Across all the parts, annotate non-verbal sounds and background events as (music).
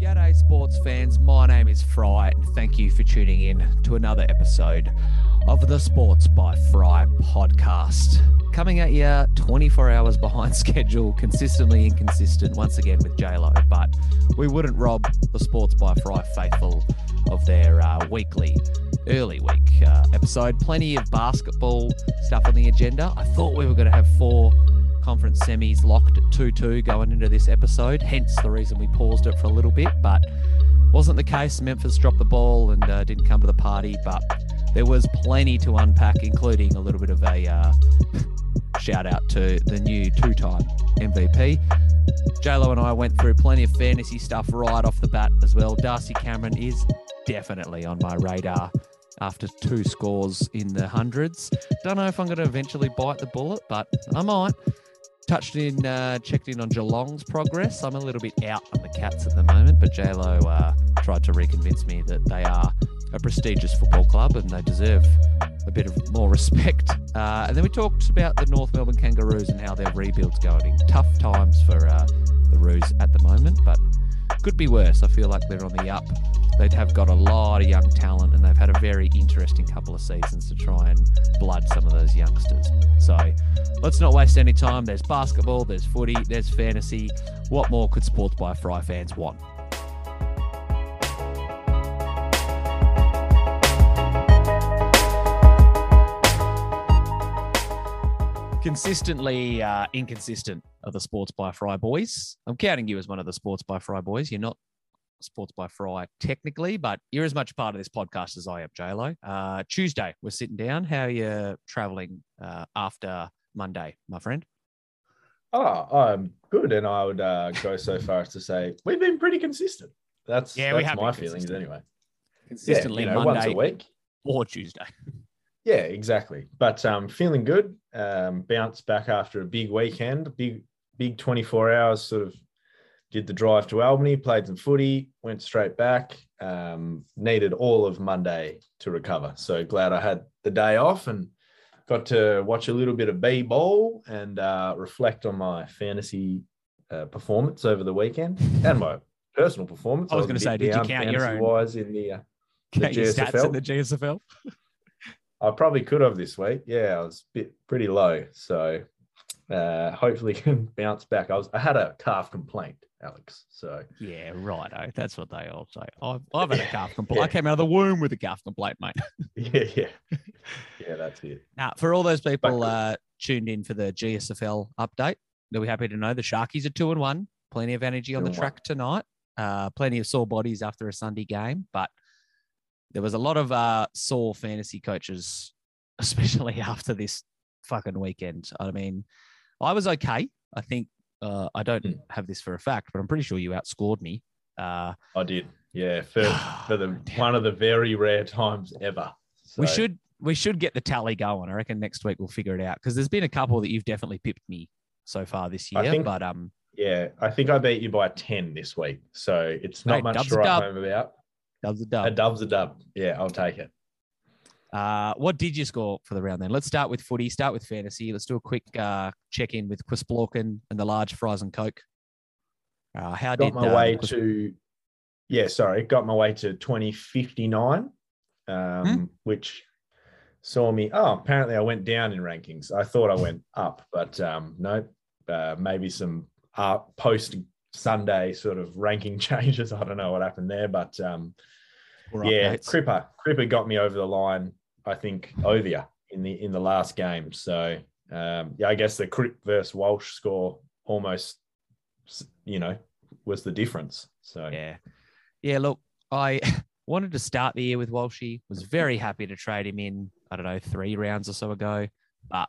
G'day, sports fans. My name is Fry, and thank you for tuning in to another episode of the Sports by Fry podcast. Coming at you 24 hours behind (laughs) schedule, consistently inconsistent once again with JLo, but we wouldn't rob the Sports by Fry faithful of their uh, weekly, early week uh, episode. Plenty of basketball stuff on the agenda. I thought we were going to have four conference semis locked at 2 2 going into this episode, hence the reason we paused it for a little bit, but wasn't the case. Memphis dropped the ball and uh, didn't come to the party, but there was plenty to unpack, including a little bit of a uh, (laughs) shout out to the new two time MVP. JLo and I went through plenty of fantasy stuff right off the bat as well. Darcy Cameron is definitely on my radar after two scores in the hundreds. Don't know if I'm going to eventually bite the bullet, but I might touched in, uh, checked in on Geelong's progress. I'm a little bit out on the Cats at the moment, but JLo uh, tried to reconvince me that they are a prestigious football club and they deserve a bit of more respect. (laughs) Uh, and then we talked about the North Melbourne Kangaroos and how their rebuild's going. Tough times for uh, the Roos at the moment, but could be worse. I feel like they're on the up. They have got a lot of young talent and they've had a very interesting couple of seasons to try and blood some of those youngsters. So let's not waste any time. There's basketball, there's footy, there's fantasy. What more could Sports by Fry fans want? consistently uh, inconsistent of the Sports by Fry boys. I'm counting you as one of the Sports by Fry boys. You're not Sports by Fry technically, but you're as much part of this podcast as I am, JLo. Uh, Tuesday, we're sitting down. How are you traveling uh, after Monday, my friend? Oh, I'm good. And I would uh, go so (laughs) far as to say we've been pretty consistent. That's, yeah, that's we have my feelings anyway. Consistently yeah, you know, Monday once a week or Tuesday. (laughs) Yeah, exactly. But um, feeling good. Um, bounced back after a big weekend, big big 24 hours. Sort of did the drive to Albany, played some footy, went straight back. Um, needed all of Monday to recover. So glad I had the day off and got to watch a little bit of B ball and uh, reflect on my fantasy uh, performance over the weekend and my personal performance. I was, was going to say, did you count your own wise in the, uh, (laughs) the GSFL? in the GSFL? I probably could have this week. Yeah, I was bit pretty low, so uh, hopefully (laughs) can bounce back. I was I had a calf complaint, Alex. So yeah, righto. That's what they all say. I've, I've had a calf (laughs) complaint. Yeah. I came out of the womb with a calf complaint, mate. (laughs) yeah, yeah, yeah. That's it. Now, for all those people uh, tuned in for the GSFL update, they'll be happy to know the Sharkies are two and one. Plenty of energy on the track one. tonight. Uh, plenty of sore bodies after a Sunday game, but there was a lot of uh, sore fantasy coaches, especially after this fucking weekend. I mean, I was okay. I think uh, I don't mm. have this for a fact, but I'm pretty sure you outscored me. Uh, I did. Yeah, for, (sighs) for the one of the very rare times ever. So. We should we should get the tally going. I reckon next week we'll figure it out because there's been a couple that you've definitely pipped me so far this year. Think, but um, yeah, I think I beat you by ten this week, so it's not much to write home about. Dub's a dub. A dub's a dub. Yeah, I'll take it. Uh, what did you score for the round then? Let's start with footy, start with fantasy. Let's do a quick uh, check in with Chris Blorkin and the large fries and Coke. Uh, how got did my uh, way Chris... to, yeah, sorry, got my way to 2059, um, hmm? which saw me. Oh, apparently I went down in rankings. I thought I went up, but um, no, uh, maybe some uh, post Sunday sort of ranking (laughs) changes. I don't know what happened there, but um, yeah, updates. Cripper Cripper got me over the line. I think you in the in the last game. So um, yeah, I guess the Crip versus Walsh score almost, you know, was the difference. So yeah, yeah. Look, I (laughs) wanted to start the year with Walshy. Was very happy to trade him in. I don't know three rounds or so ago, but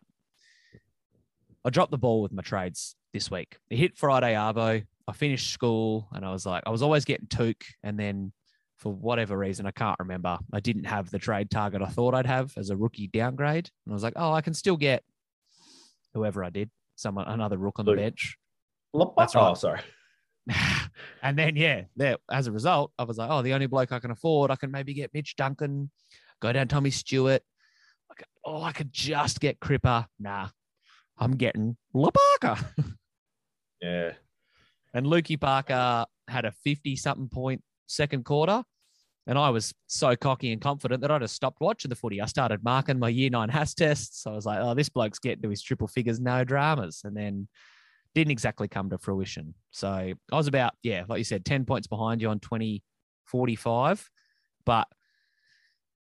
I dropped the ball with my trades this week. It hit Friday Arvo. I finished school and I was like, I was always getting took. And then for whatever reason, I can't remember, I didn't have the trade target I thought I'd have as a rookie downgrade. And I was like, oh, I can still get whoever I did, someone, another rook on the bench. That's right. Oh, sorry. (laughs) and then, yeah, there, as a result, I was like, oh, the only bloke I can afford, I can maybe get Mitch Duncan, go down Tommy Stewart. I could, oh, I could just get Cripper. Nah, I'm getting Lapaka. (laughs) yeah. And Lukey Parker had a 50 something point second quarter. And I was so cocky and confident that I just stopped watching the footy. I started marking my year nine has tests. I was like, oh, this bloke's getting to his triple figures, no dramas. And then didn't exactly come to fruition. So I was about, yeah, like you said, 10 points behind you on 2045. But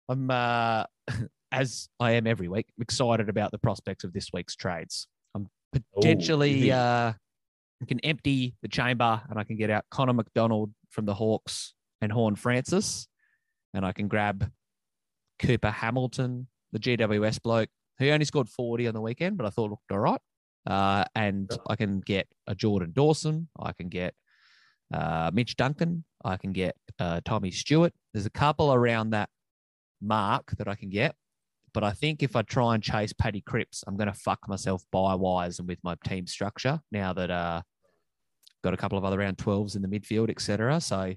I'm, uh, (laughs) as I am every week, excited about the prospects of this week's trades. I'm potentially, Ooh, uh, I can empty the chamber and I can get out Connor MacDonald from the Hawks and Horne-Francis, and I can grab Cooper Hamilton, the GWS bloke, who only scored 40 on the weekend, but I thought looked all right. Uh, and. I can get a Jordan Dawson. I can get uh, Mitch Duncan. I can get uh, Tommy Stewart. There's a couple around that mark that I can get. But I think if I try and chase Paddy Cripps, I'm going to fuck myself by wise and with my team structure now that uh, got a couple of other round 12s in the midfield, etc. So,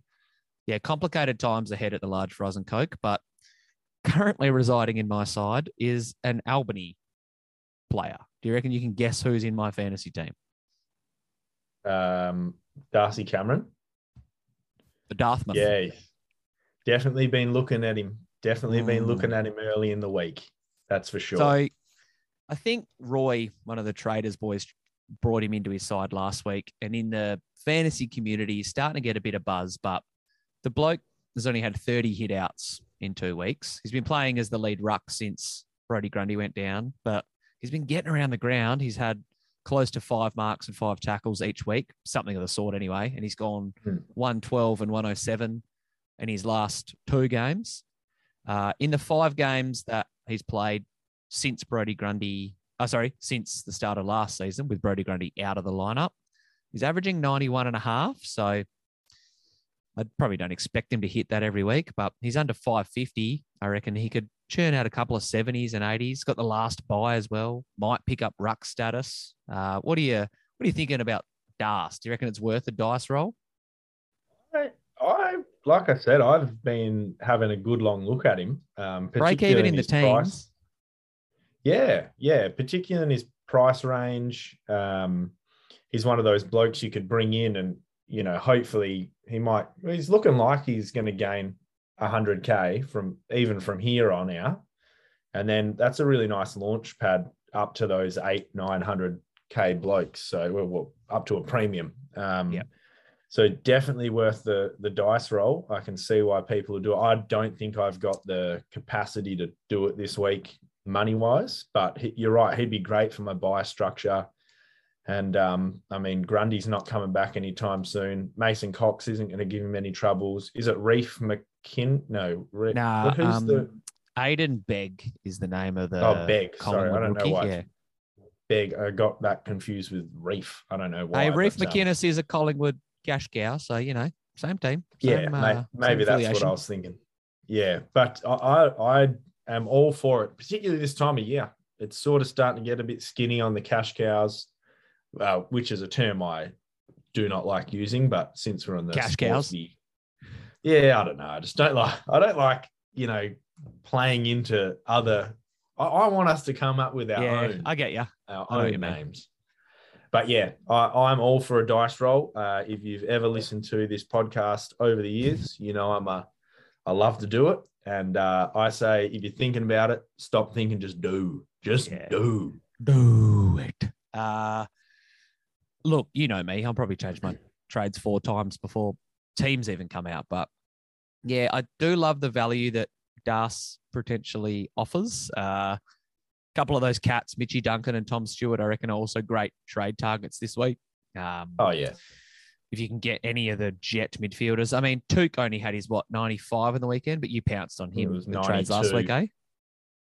yeah, complicated times ahead at the large frozen Coke. But currently residing in my side is an Albany player. Do you reckon you can guess who's in my fantasy team? Um, Darcy Cameron. The Dartmouth. Yeah, definitely been looking at him. Definitely been looking at him early in the week. That's for sure. So I think Roy, one of the traders boys, brought him into his side last week. And in the fantasy community, he's starting to get a bit of buzz. But the bloke has only had 30 hit outs in two weeks. He's been playing as the lead ruck since Brodie Grundy went down, but he's been getting around the ground. He's had close to five marks and five tackles each week, something of the sort anyway. And he's gone Hmm. 112 and 107 in his last two games. Uh, in the five games that he's played since Brodie Grundy, oh, sorry, since the start of last season with Brodie Grundy out of the lineup, he's averaging 91 and a half. So I probably don't expect him to hit that every week, but he's under 550. I reckon he could churn out a couple of 70s and 80s. Got the last buy as well. Might pick up ruck status. Uh, what are you what are you thinking about Das? Do you reckon it's worth a dice roll? I, I like I said, I've been having a good long look at him. Um, Break particularly even in the his price. Yeah, yeah, particularly in his price range. Um, he's one of those blokes you could bring in, and you know, hopefully he might. He's looking like he's going to gain hundred k from even from here on out, and then that's a really nice launch pad up to those eight nine hundred k blokes. So we're up to a premium. Um, Yep. So definitely worth the the dice roll. I can see why people do it. I don't think I've got the capacity to do it this week money wise, but he, you're right. He'd be great for my buy structure. And um, I mean, Grundy's not coming back anytime soon. Mason Cox isn't going to give him any troubles. Is it Reef McKin? No, Re- Nah, who's um, the Aiden Begg is the name of the oh Beg? Sorry, I don't know why. Yeah. Beg. I got that confused with Reef. I don't know why. Hey, Reef but, um, is a Collingwood cash cow, so you know, same team. yeah, same, may- uh, maybe that's what. I was thinking. Yeah, but I, I I am all for it, particularly this time of year. It's sort of starting to get a bit skinny on the cash cows, uh, which is a term I do not like using. But since we're on the Cash cows? yeah, I don't know. I just don't like. I don't like you know playing into other. I, I want us to come up with our Yeah, own I get you. our I know what own names. But yeah, I, I'm all for a dice roll. Uh, if you've ever listened to this podcast over the years, you know I'm a, I love to do it. And uh, I say, if you're thinking about it, stop thinking, just do, just Yeah. do. Do it. Uh, look, you know me. I'll probably change my trades four times before teams even come out. But yeah, I do love the value that Das potentially offers. A couple of those cats, Mitchy Duncan and Tom Stewart, I reckon are also great trade targets this week. Um, Oh yeah, if you can get any of the jet midfielders. I mean, Took only had his what 95 in the weekend, but you pounced on It him was with trades last 92. week, eh?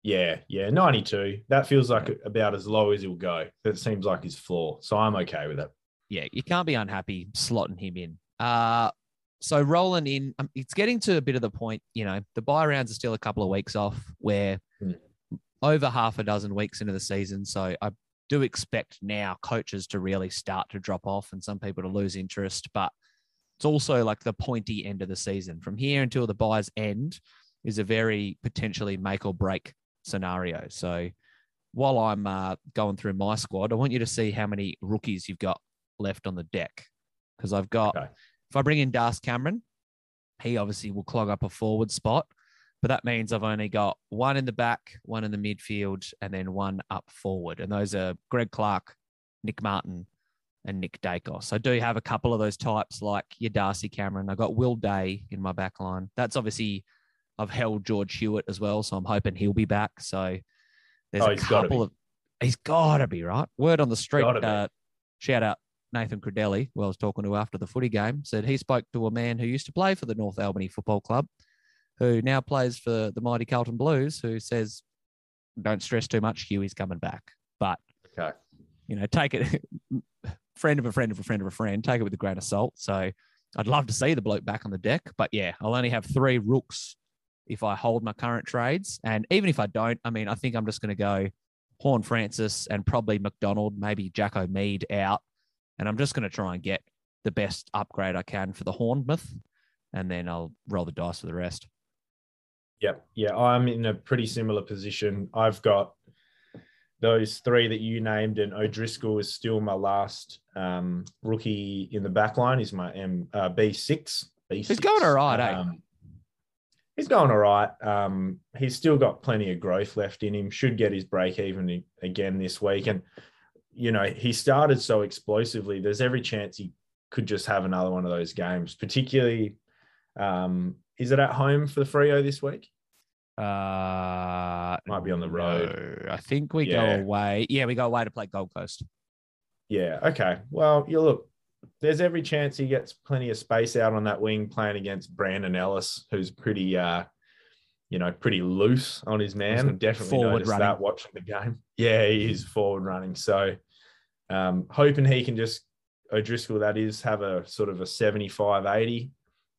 yeah, yeah. 92. That feels like about as low as he'll go. That seems like his floor. So I'm okay with it. Yeah, you can't be unhappy slotting him in. Uh so rolling in, um, it's getting to a bit of the point, you know, the buy rounds are still a couple of weeks off where Hmm. over half a dozen weeks into the season. So I do expect now coaches to really start to drop off and some people to lose interest, but it's also like the pointy end of the season. From here until the buy's end is a very potentially make or break scenario. So while I'm uh, going through my squad, I want you to see how many rookies you've got left on the deck. because I've got Okay. if I bring in Das Cameron, he obviously will clog up a forward spot, but that means I've only got one in the back, one in the midfield, and then one up forward, and those are Greg Clark, Nick Martin, and Nick Daicos. I do have a couple of those types like your Darcy Cameron. I got Will Day in my back line. That's obviously I've held George Hewett as well, so I'm hoping he'll be back. So there's Oh, a couple of he's gotta be right. Word on the street. Uh, shout out Nathan Credelli, who I was talking to after the footy game, said he spoke to a man who used to play for the North Albany Football Club, who now plays for the mighty Carlton Blues, who says, "Don't stress too much. Huey's coming back." But Okay. you know, take it, (laughs) friend of a friend of a friend of a friend, take it with a grain of salt. So I'd love to see the bloke back on the deck, but yeah, I'll only have three rooks if I hold my current trades. And even if I don't, I mean, I think I'm just going to go Horne-Francis and probably McDonald, maybe Jacko Mead out. And I'm just going to try and get the best upgrade I can for the Hornmouth. And then I'll roll the dice for the rest. Yep. Yeah, I'm in a pretty similar position. I've got those three that you named, and O'Driscoll is still my last um, rookie in the back line. He's my M uh, B6. B6. He's going all right, eh? Um, he's going all right. Um, he's still got plenty of growth left in him. Should get his break even again this week. And, you know, he started so explosively. There's every chance he could just have another one of those games, particularly. Um, is it at home for the Freo this week? Uh, Might be on the road. no, I think we Yeah. go away. Yeah, we go away to play Gold Coast. Yeah. Okay. Well, you look. There's every chance he gets plenty of space out on that wing playing against Brandon Ellis, who's pretty, uh, you know, pretty loose on his man. Wasn't Definitely forward noticed running. that watching the game. (laughs) Yeah, he is forward running. So, um, hoping he can just O'Driscoll, that is, have a sort of a 75, 80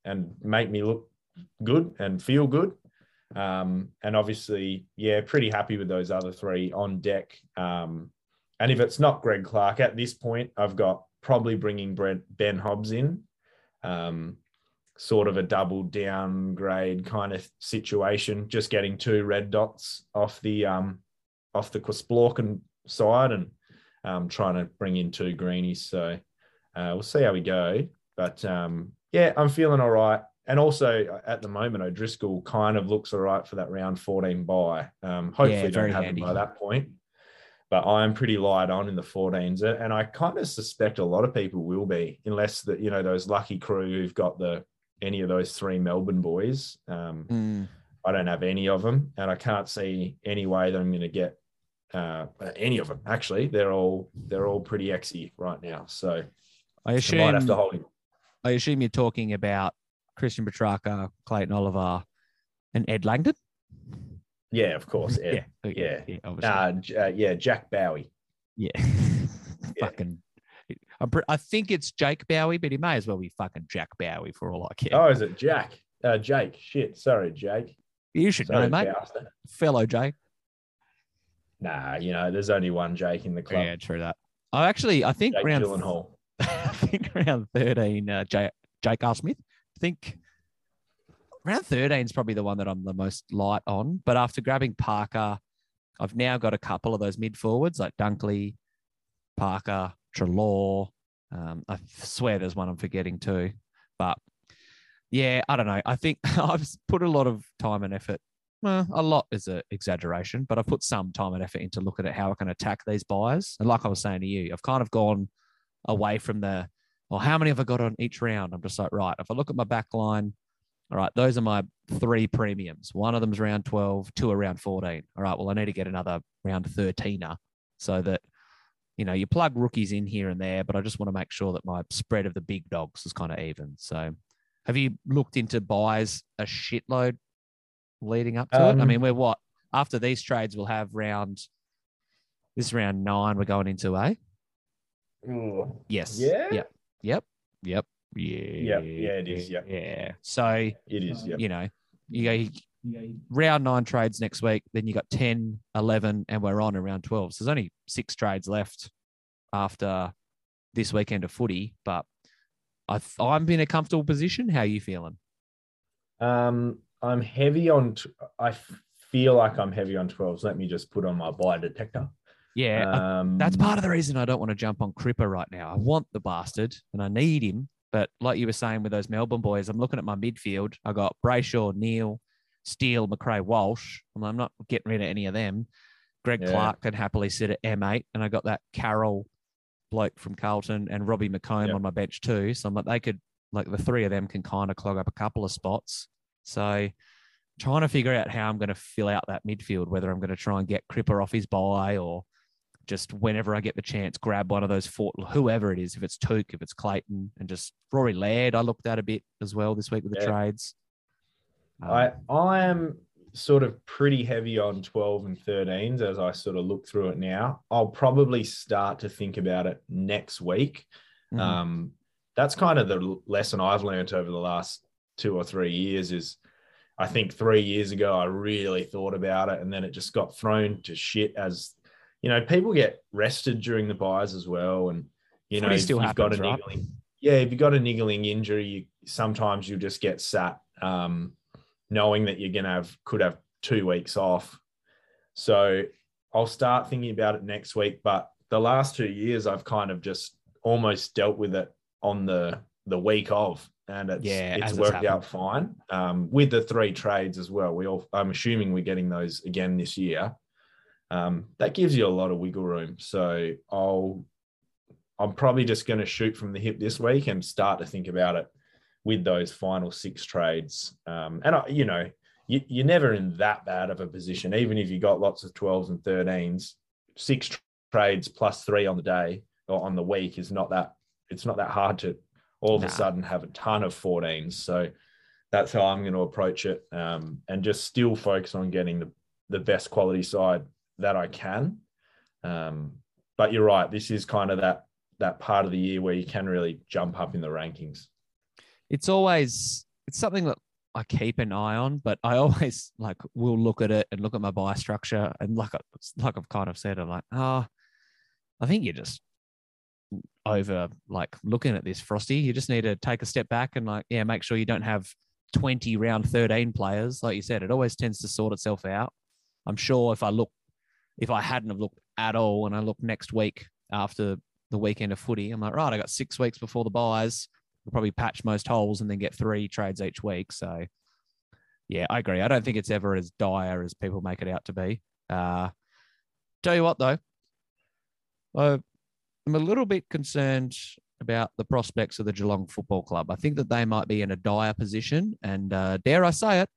and make me look good and feel good. Um, and obviously, yeah, pretty happy with those other three on deck. Um, and if it's not Greg Clark at this point, I've got probably bringing Ben Hobbs in, um, sort of a double downgrade kind of situation, just getting two red dots off the um, off the Quisplorkin side and um, trying to bring in two greenies. So uh, we'll see how we go. But um, yeah, I'm feeling all right. And also uh, at the moment, O'Driscoll kind of looks all right for that round 14 buy. Um, hopefully, Yeah, don't have handy. him by that point. But I'm pretty light on in the 14s, and- I kind of suspect a lot of people will be, unless that you know those lucky crew who've got the any of those three Melbourne boys. Um, Mm. I don't have any of them, and I can't see any way that I'm going to get uh, any of them. Actually, they're all they're all pretty exy right now, so I I might have to hold him. I assume you're talking about Christian Petracca, Clayton Oliver, and Ed Langdon. Yeah, of course. Ed. (laughs) yeah, yeah. yeah. Uh, uh, yeah, Jack Bowey. (laughs) yeah. fucking. I'm pre- I think it's Jake Bowey, but he may as well be fucking Jack Bowey for all I care. Oh, is it Jack? Uh, Jake. Shit. Sorry, Jake. you should Sorry, know, mate. bastard. Fellow Jake. Nah, you know, there's only one Jake in the club. Yeah, true that. I actually, I think Jake round Gyllenhaal. (laughs) I think around 13, uh, Jake, Jake R. Smith. Think round 13 is probably the one that I'm the most light on. But after grabbing Parker, I've now got a couple of those mid forwards like Dunkley, Parker, Treloar. Um, I swear there's one I'm forgetting too. But yeah, I don't know. I think (laughs) I've put a lot of time and effort. Well, a lot is an exaggeration, but I've put some time and effort into looking at how I can attack these buyers. And like I was saying to you, I've kind of gone away from the, well, how many have I got on each round? I'm just like, right, if I look at my back line, all right, those are my three premiums. One of them's round 12, two are round 14. All right, well, I need to get another round 13er so that, you know, you plug rookies in here and there, but I just want to make sure that my spread of the big dogs is kind of even. So have you looked into buys a shitload leading up to it? I Um, mean, we're what? After these trades, we'll have round, this round nine we're going into, eh? Yes. Yeah? Yep. Yep. Yep. Yeah. Yep. Yeah, it is. Yep. Yeah. So, It is. Yep. you know, you go round nine trades next week, then you got 10, 11, and we're on around 12. So there's only six trades left after this weekend of footy, but I th- I'm in a comfortable position. How are you feeling? Um, I'm heavy on. T- I feel like I'm heavy on 12s. Let me just put on my buy detector. Yeah, I- Um, that's part of the reason I don't want to jump on Cripper right now. I want the bastard and I need him. But like you were saying with those Melbourne boys, I'm looking at my midfield. I got Brayshaw, Neale, Steele, McRae, Walsh. I'm I'm not getting rid of any of them. Greg Yeah. Clark can happily sit at M8. And I got that Carroll bloke from Carlton and Robbie McComb Yeah. on my bench too. So I'm like, they could, like, the three of them can kind of clog up a couple of spots. So trying to figure out how I'm going to fill out that midfield, whether I'm going to try and get Cripper off his buy or just whenever I get the chance, grab one of those four, whoever it is, if it's Took, if it's Clayton, and just Rory Laird. I looked at a bit as well this week with the Yeah. trades. Um, I I am sort of pretty heavy on 12 and 13s as I sort of look through it now. I'll probably start to think about it next week. mhm. Um, that's kind of the lesson I've learned over the last two or three years is I think three years ago I really thought about it and then it just got thrown to shit as you know, people get rested during the buys as well. And you know, still you've got a right? niggling, yeah, if you've got a niggling injury, you, sometimes you just get sat um, knowing that you're gonna have could have two weeks off. So I'll start thinking about it next week. But the last two years, I've kind of just almost dealt with it on the the week of, and it's Yeah, it's as it's worked out fine. Um, with the three trades as well, we all I'm assuming we're getting those again this year. Um, that gives you a lot of wiggle room. So I'll I'm probably just going to shoot from the hip this week and start to think about it with those final six trades. Um, and I, you know, you, you're never in that bad of a position, even if you got lots of 12s and 13s. Six tr- trades plus three on the day or on the week is not that. It's not that hard to all of Nah. a sudden have a ton of 14s. So that's how I'm going to approach it, um, and just still focus on getting the the best quality side that I can. Um, but you're right. This is kind of that that part of the year where you can really jump up in the rankings. it's always it's something that I keep an eye on, but I always (laughs) like will look at it and look at my buy structure and like I- like I've kind of said, I'm like, oh, I think you're just over like looking at this, Frosty. You just need to take a step back and like, yeah, make sure you don't have 20 round 13 players. Like you said, it always tends to sort itself out. I'm sure if I look, if I hadn't have looked at all and I look next week after the weekend of footy, I'm like, right, I got six weeks before the buys. We'll probably patch most holes and then get three trades each week. So, yeah, I agree. I don't think it's ever as dire as people make it out to be. Uh, tell you what, though, I'm a little bit concerned about the prospects of the Geelong Football Club. I think that they might be in a dire position. And uh, dare I say it,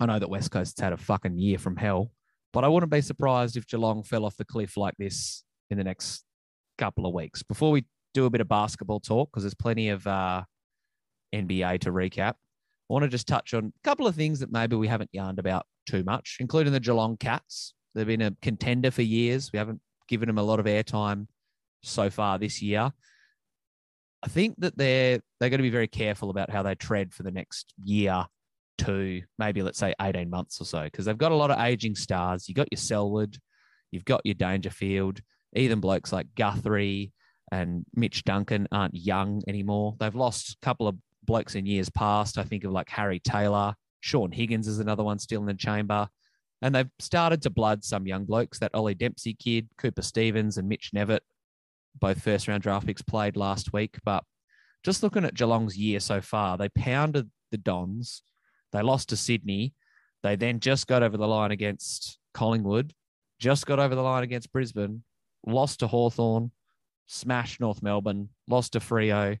I know that West Coast's had a fucking year from hell, but I wouldn't be surprised if Geelong fell off the cliff like this in the next couple of weeks. Before we do a bit of basketball talk, because there's plenty of uh, NBA to recap, I want to just touch on a couple of things that maybe we haven't yarned about too much, including the Geelong Cats. They've been a contender for years. We haven't given them a lot of airtime so far this year. I think that they're they're going to be very careful about how they tread for the next year to maybe let's say 18 months or so because they've got a lot of aging stars. You've got your Selwood, you've got your Dangerfield, even blokes like Guthrie and Mitch Duncan aren't young anymore. They've lost a couple of blokes in years past. I think of like Harry Taylor, Shaun Higgins is another one still in the chamber. And they've started to blood some young blokes. That Ollie Dempsey kid, Cooper Stephens, and Mitch Knevitt, both first round draft picks, played last week. But just looking at Geelong's year so far, they pounded the Dons. They lost to Sydney. They then just got over the line against Collingwood, just got over the line against Brisbane, lost to Hawthorn, smashed North Melbourne, lost to Freo,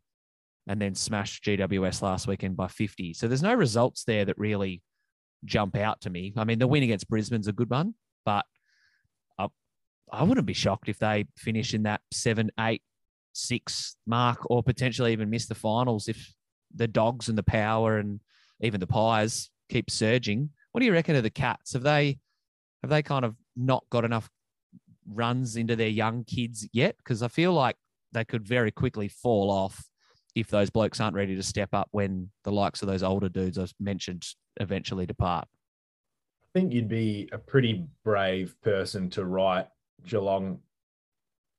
and then smashed GWS last weekend by 50. So there's no results there that really jump out to me. I mean, the win against Brisbane's a good one, but I, I wouldn't be shocked if they finish in that seven, eight, six mark or potentially even miss the finals if the dogs and the power and even the pies keep surging. What do you reckon of the cats? Have they have they kind of not got enough runs into their young kids yet? Because I feel like they could very quickly fall off if those blokes aren't ready to step up when the likes of those older dudes I've mentioned eventually depart. I think you'd be a pretty brave person to write Geelong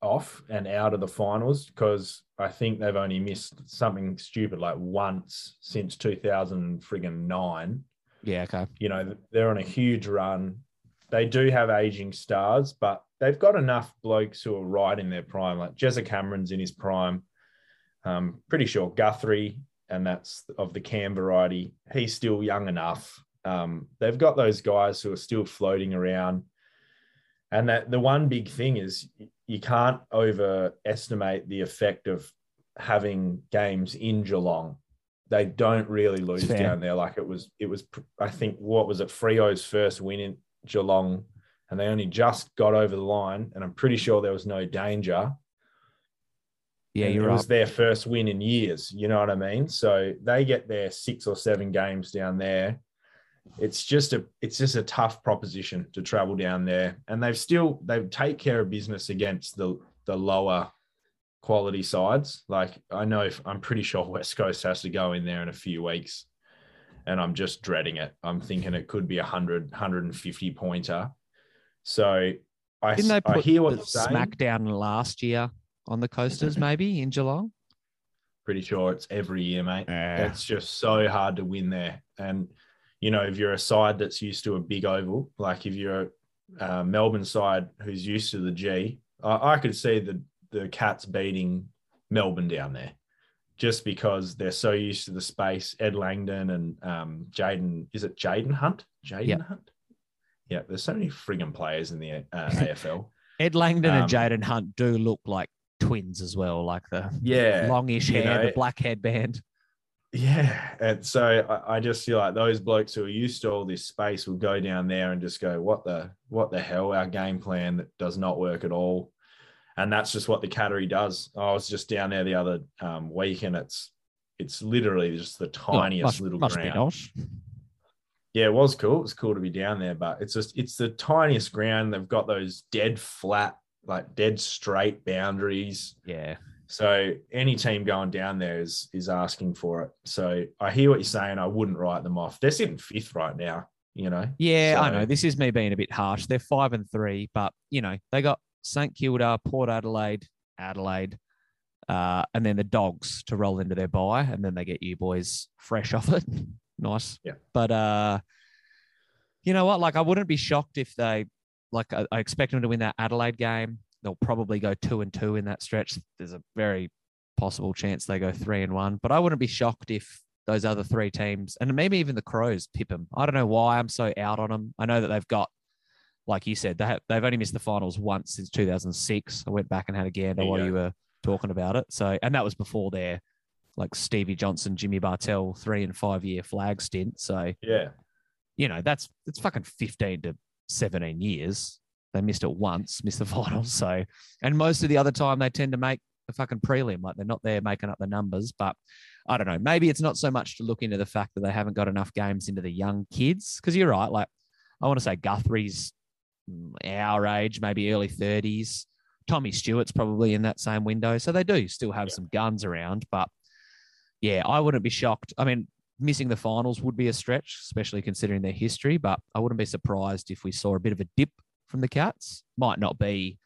off and out of the finals because I think they've only missed something stupid like once since 2000 friggin' nine. Yeah, okay. You know, they're on a huge run. they do have aging stars, but they've got enough blokes who are right in their prime. Like Jezza Cameron's in his prime. Um, pretty sure Guthrie, and that's of the Cam variety. He's still young enough. Um, they've got those guys who are still floating around. And that the one big thing is you can't overestimate the effect of having games in Geelong. They don't really lose down there. Like it was, it was, I think, what was it? Freo's first win in Geelong, and they only just got over the line. And I'm pretty sure there was no danger. Yeah, And you're it right. was their first win in years. You know what I mean? So they get their six or seven games down there. It's just a it's just a tough proposition to travel down there, and they've still they take care of business against the the lower quality sides. Like I know if, I'm pretty sure (laughs) West Coast has to go in there in a few weeks, and I'm just dreading it. I'm thinking it could be a 100 150 pointer. So I Didn't they I put hear what the saying. smackdown last year on the coasters, (laughs) maybe in Geelong? Pretty sure it's every year, mate. Yeah. It's just so hard to win there. And, you know, if you're a side that's used to a big oval, like if you're a uh, Melbourne side who's used to the G, I, I could see the, the Cats beating Melbourne down there just because they're so used to the space. Ed Langdon and um, Jayden, is it Jayden Hunt? Jayden Yep. Hunt? Yeah, there's so many frigging players in the uh, (laughs) AFL. Ed Langdon Um, and Jayden Hunt do look like twins as well, like the Yeah. longish hair, know, the black headband. Yeah. And so I, I just feel like those blokes who are used to all this space will go down there and just go, what the what the hell? Our game plan that does not work at all. And that's just what the Cattery does. I was just down there the other um, week and it's it's literally just the tiniest must, little must be ground. nice. Yeah, it was cool. It was cool to be down there, but it's just it's the tiniest ground. They've got those dead flat, like dead straight boundaries. Yeah. So any team going down there is is asking for it. So I hear what you're saying. I wouldn't write them off. They're sitting fifth right now. You know. Yeah, I know. This is me being a bit harsh. They're five and three, but you know, they got St Kilda, Port Adelaide, Adelaide, uh, and then the dogs to roll into their bye, and then they get you boys fresh (laughs) off it. nice. Yeah. But uh you know what? Like I wouldn't be shocked if they like I, I expect them to win that Adelaide game. They'll probably go two and two in that stretch. There's a very possible chance they go three and one, but I wouldn't be shocked if those other three teams and maybe even the Crows pip them. I don't know why I'm so out on them. I know that they've got, like you said, they have, they've only missed the finals once since 2006. I went back and had a gander you while go. you were talking about it. So, and that was before their like Stevie Johnson, Jimmy Bartel three and five year flag stint. So, Yeah. you know, that's it's fucking 15 to 17 years. They missed it once, (laughs) missed the finals. So, and most of the other time they tend to make the fucking prelim. Like they're not there making up the numbers. But I don't know. Maybe it's not so much to look into the fact that they haven't got enough games into the young kids. Because you're right. Like I want to say Guthrie's our age, maybe early 30s. Tommy Stewart's probably in that same window. So they do still have Yeah. some guns around. But yeah, I wouldn't be shocked. I mean, missing the finals would be a stretch, especially considering their history. But I wouldn't be surprised if we saw a bit of a dip from the Cats. Might not be,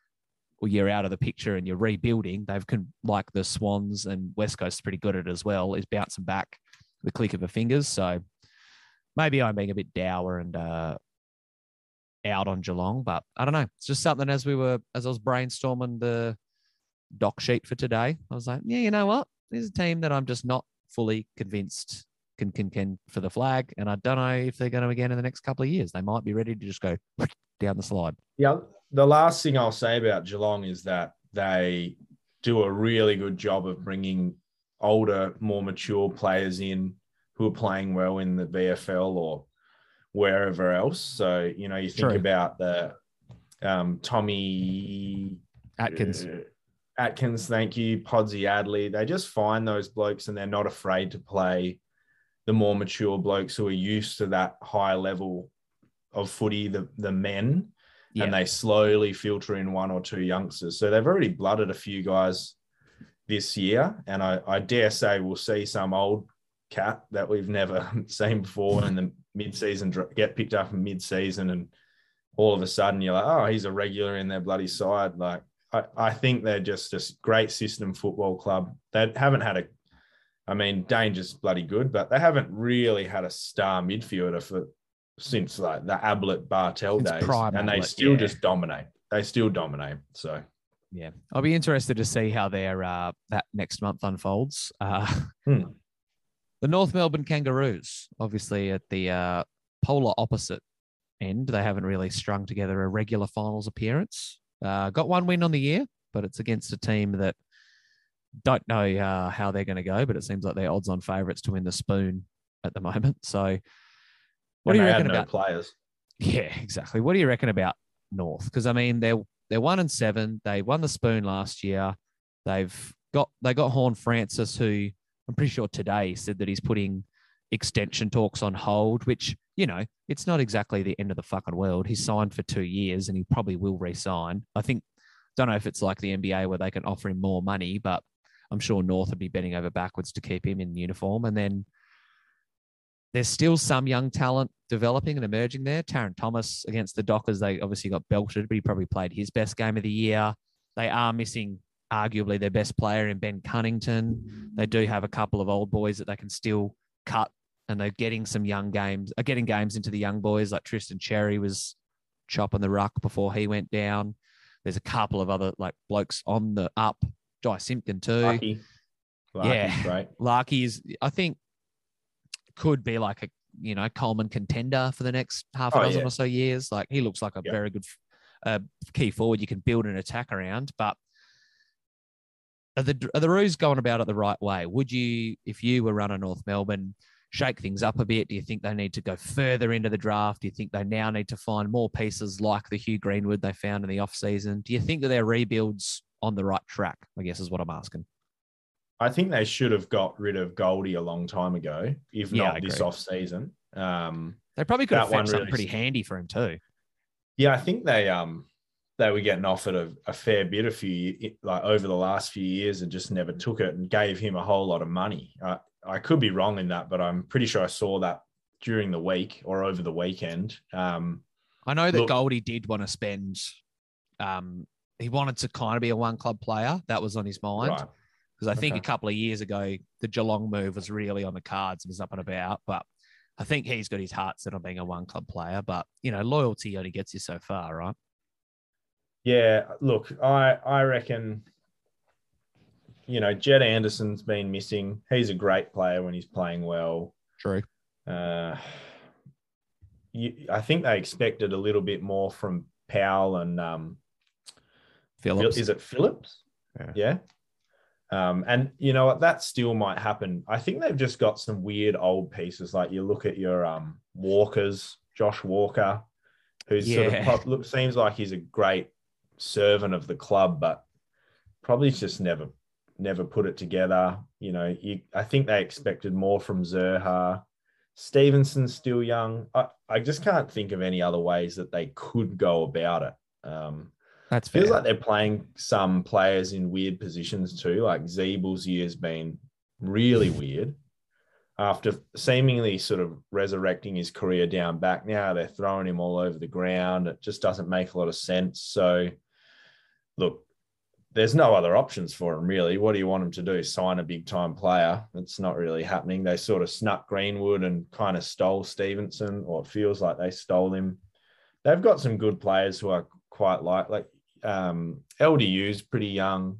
well, you're out of the picture and you're rebuilding. They've con- like the Swans and West Coast is pretty good at it as well. Is bouncing back the click of a fingers. So maybe I'm being a bit dour and uh, out on Geelong, but I don't know. It's just something as we were as I was brainstorming the doc sheet for today. I was like, yeah, you know what? There's a team that I'm just not fully convinced can contend for the flag, and I don't know if they're going to again in the next couple of years. They might be ready to just go down the slide. Yeah. The last thing I'll say about Geelong is that they do a really good job of bringing older, more mature players in who are playing well in the VFL or wherever else. So, you know, you think True. about the um, Tommy Atkins. uh, Atkins, thank you. Podsy Adley. They just find those blokes and they're not afraid to play the more mature blokes who are used to that high level of footy, the, the men, Yeah. and they slowly filter in one or two youngsters. So they've already blooded a few guys this year. And I, I dare say we'll see some old cat that we've never (laughs) seen before in the mid-season get picked up in mid-season and all of a sudden you're like, oh, he's a regular in their bloody side. Like I, I think they're just a great system football club. They haven't had a, I mean, Danger's bloody good, but they haven't really had a star midfielder for since like the Ablett Bartel Since days, and they still yeah. just dominate. They still dominate. So Yeah, I'll be interested to see how their uh, that next month unfolds. Uh, Hmm. The North Melbourne Kangaroos, obviously at the uh, polar opposite end, they haven't really strung together a regular finals appearance. Uh, got one win on the year, but it's against a team that don't know uh, how they're going to go. But it seems like they're odds-on favourites to win the spoon at the moment. So, what and do you reckon no about? players? Yeah, (laughs) exactly. What do you reckon about North? Because I mean, they're they're one and seven. They won the spoon last year. They've got they got Horne-Francis, who I'm pretty sure today said that he's putting extension talks on hold. Which you know, it's not exactly the end of the fucking world. He's signed for two years, and he probably will re-sign. I think. Don't know if it's like the NBA where they can offer him more money, but I'm sure North would be bending over backwards to keep him in uniform. And then there's still some young talent developing and emerging there. Tarryn Thomas against the Dockers, they obviously got belted, but he probably played his best game of the year. They are missing arguably their best player in Ben Cunnington. They do have a couple of old boys that they can still cut, and they're getting some young games, are getting games into the young boys. Like Tristan Cherry was chopping the ruck before he went down. There's a couple of other like blokes on the up. Jy Simpkin too. Lucky. Lucky's Yeah. great. Larkey is, I think, could be like a you know Coleman contender for the next half a Oh, dozen yeah. or so years. Like he looks like a Yep. very good uh, key forward you can build an attack around. But are the are the Roos going about it the right way? Would you, if you were running North Melbourne, shake things up a bit? Do you think they need to go further into the draft? Do you think they now need to find more pieces like the Hugh Greenwood they found in the off season? Do you think that their rebuilds on the right track? I guess is what I'm asking. I think they should have got rid of Goldie a long time ago, if Yeah, I not this agree. off season. Um, They probably could have found something really pretty handy for him too. yeah, I think they um they were getting offered a, a fair bit a few like over the last few years and just never took it and gave him a whole lot of money. I I could be wrong in that, but I'm pretty sure I saw that during the week or over the weekend. Um, I know that Look- Goldie did want to spend. Um, he wanted to kind of be a one club player. That was on his mind right. Because I think a couple of years ago the Geelong move was really on the cards. It was up and about, but I think he's got his heart set on being a one club player. But you know, loyalty only gets you so far, right? Yeah, look, I I reckon you know, Jed Anderson's been missing. He's a great player when he's playing well. True. Uh, you, I think they expected a little bit more from Powell and um, Phillips. is it Phillips? Yeah. Yeah. Um, and you know what? That still might happen. I think they've just got some weird old pieces. Like you look at your um, Walkers, Josh Walker, who's sort of look, seems like he's a great servant of the club, but probably just never never put it together. You know, you, I think they expected more from Zurhaar. Stevenson's still young. I, I just can't think of any other ways that they could go about it. Um, That's fair. feels like they're playing some players in weird positions too. Like Ziebell's year's been really (laughs) weird. After seemingly sort of resurrecting his career down back, now they're throwing him all over the ground. It just doesn't make a lot of sense. So, look, there's no other options for him really. What do you want him to do? Sign a big time player? It's not really happening. They sort of snuck Greenwood and kind of stole Stevenson, or it feels like they stole him. They've got some good players who are quite like like um, is pretty young.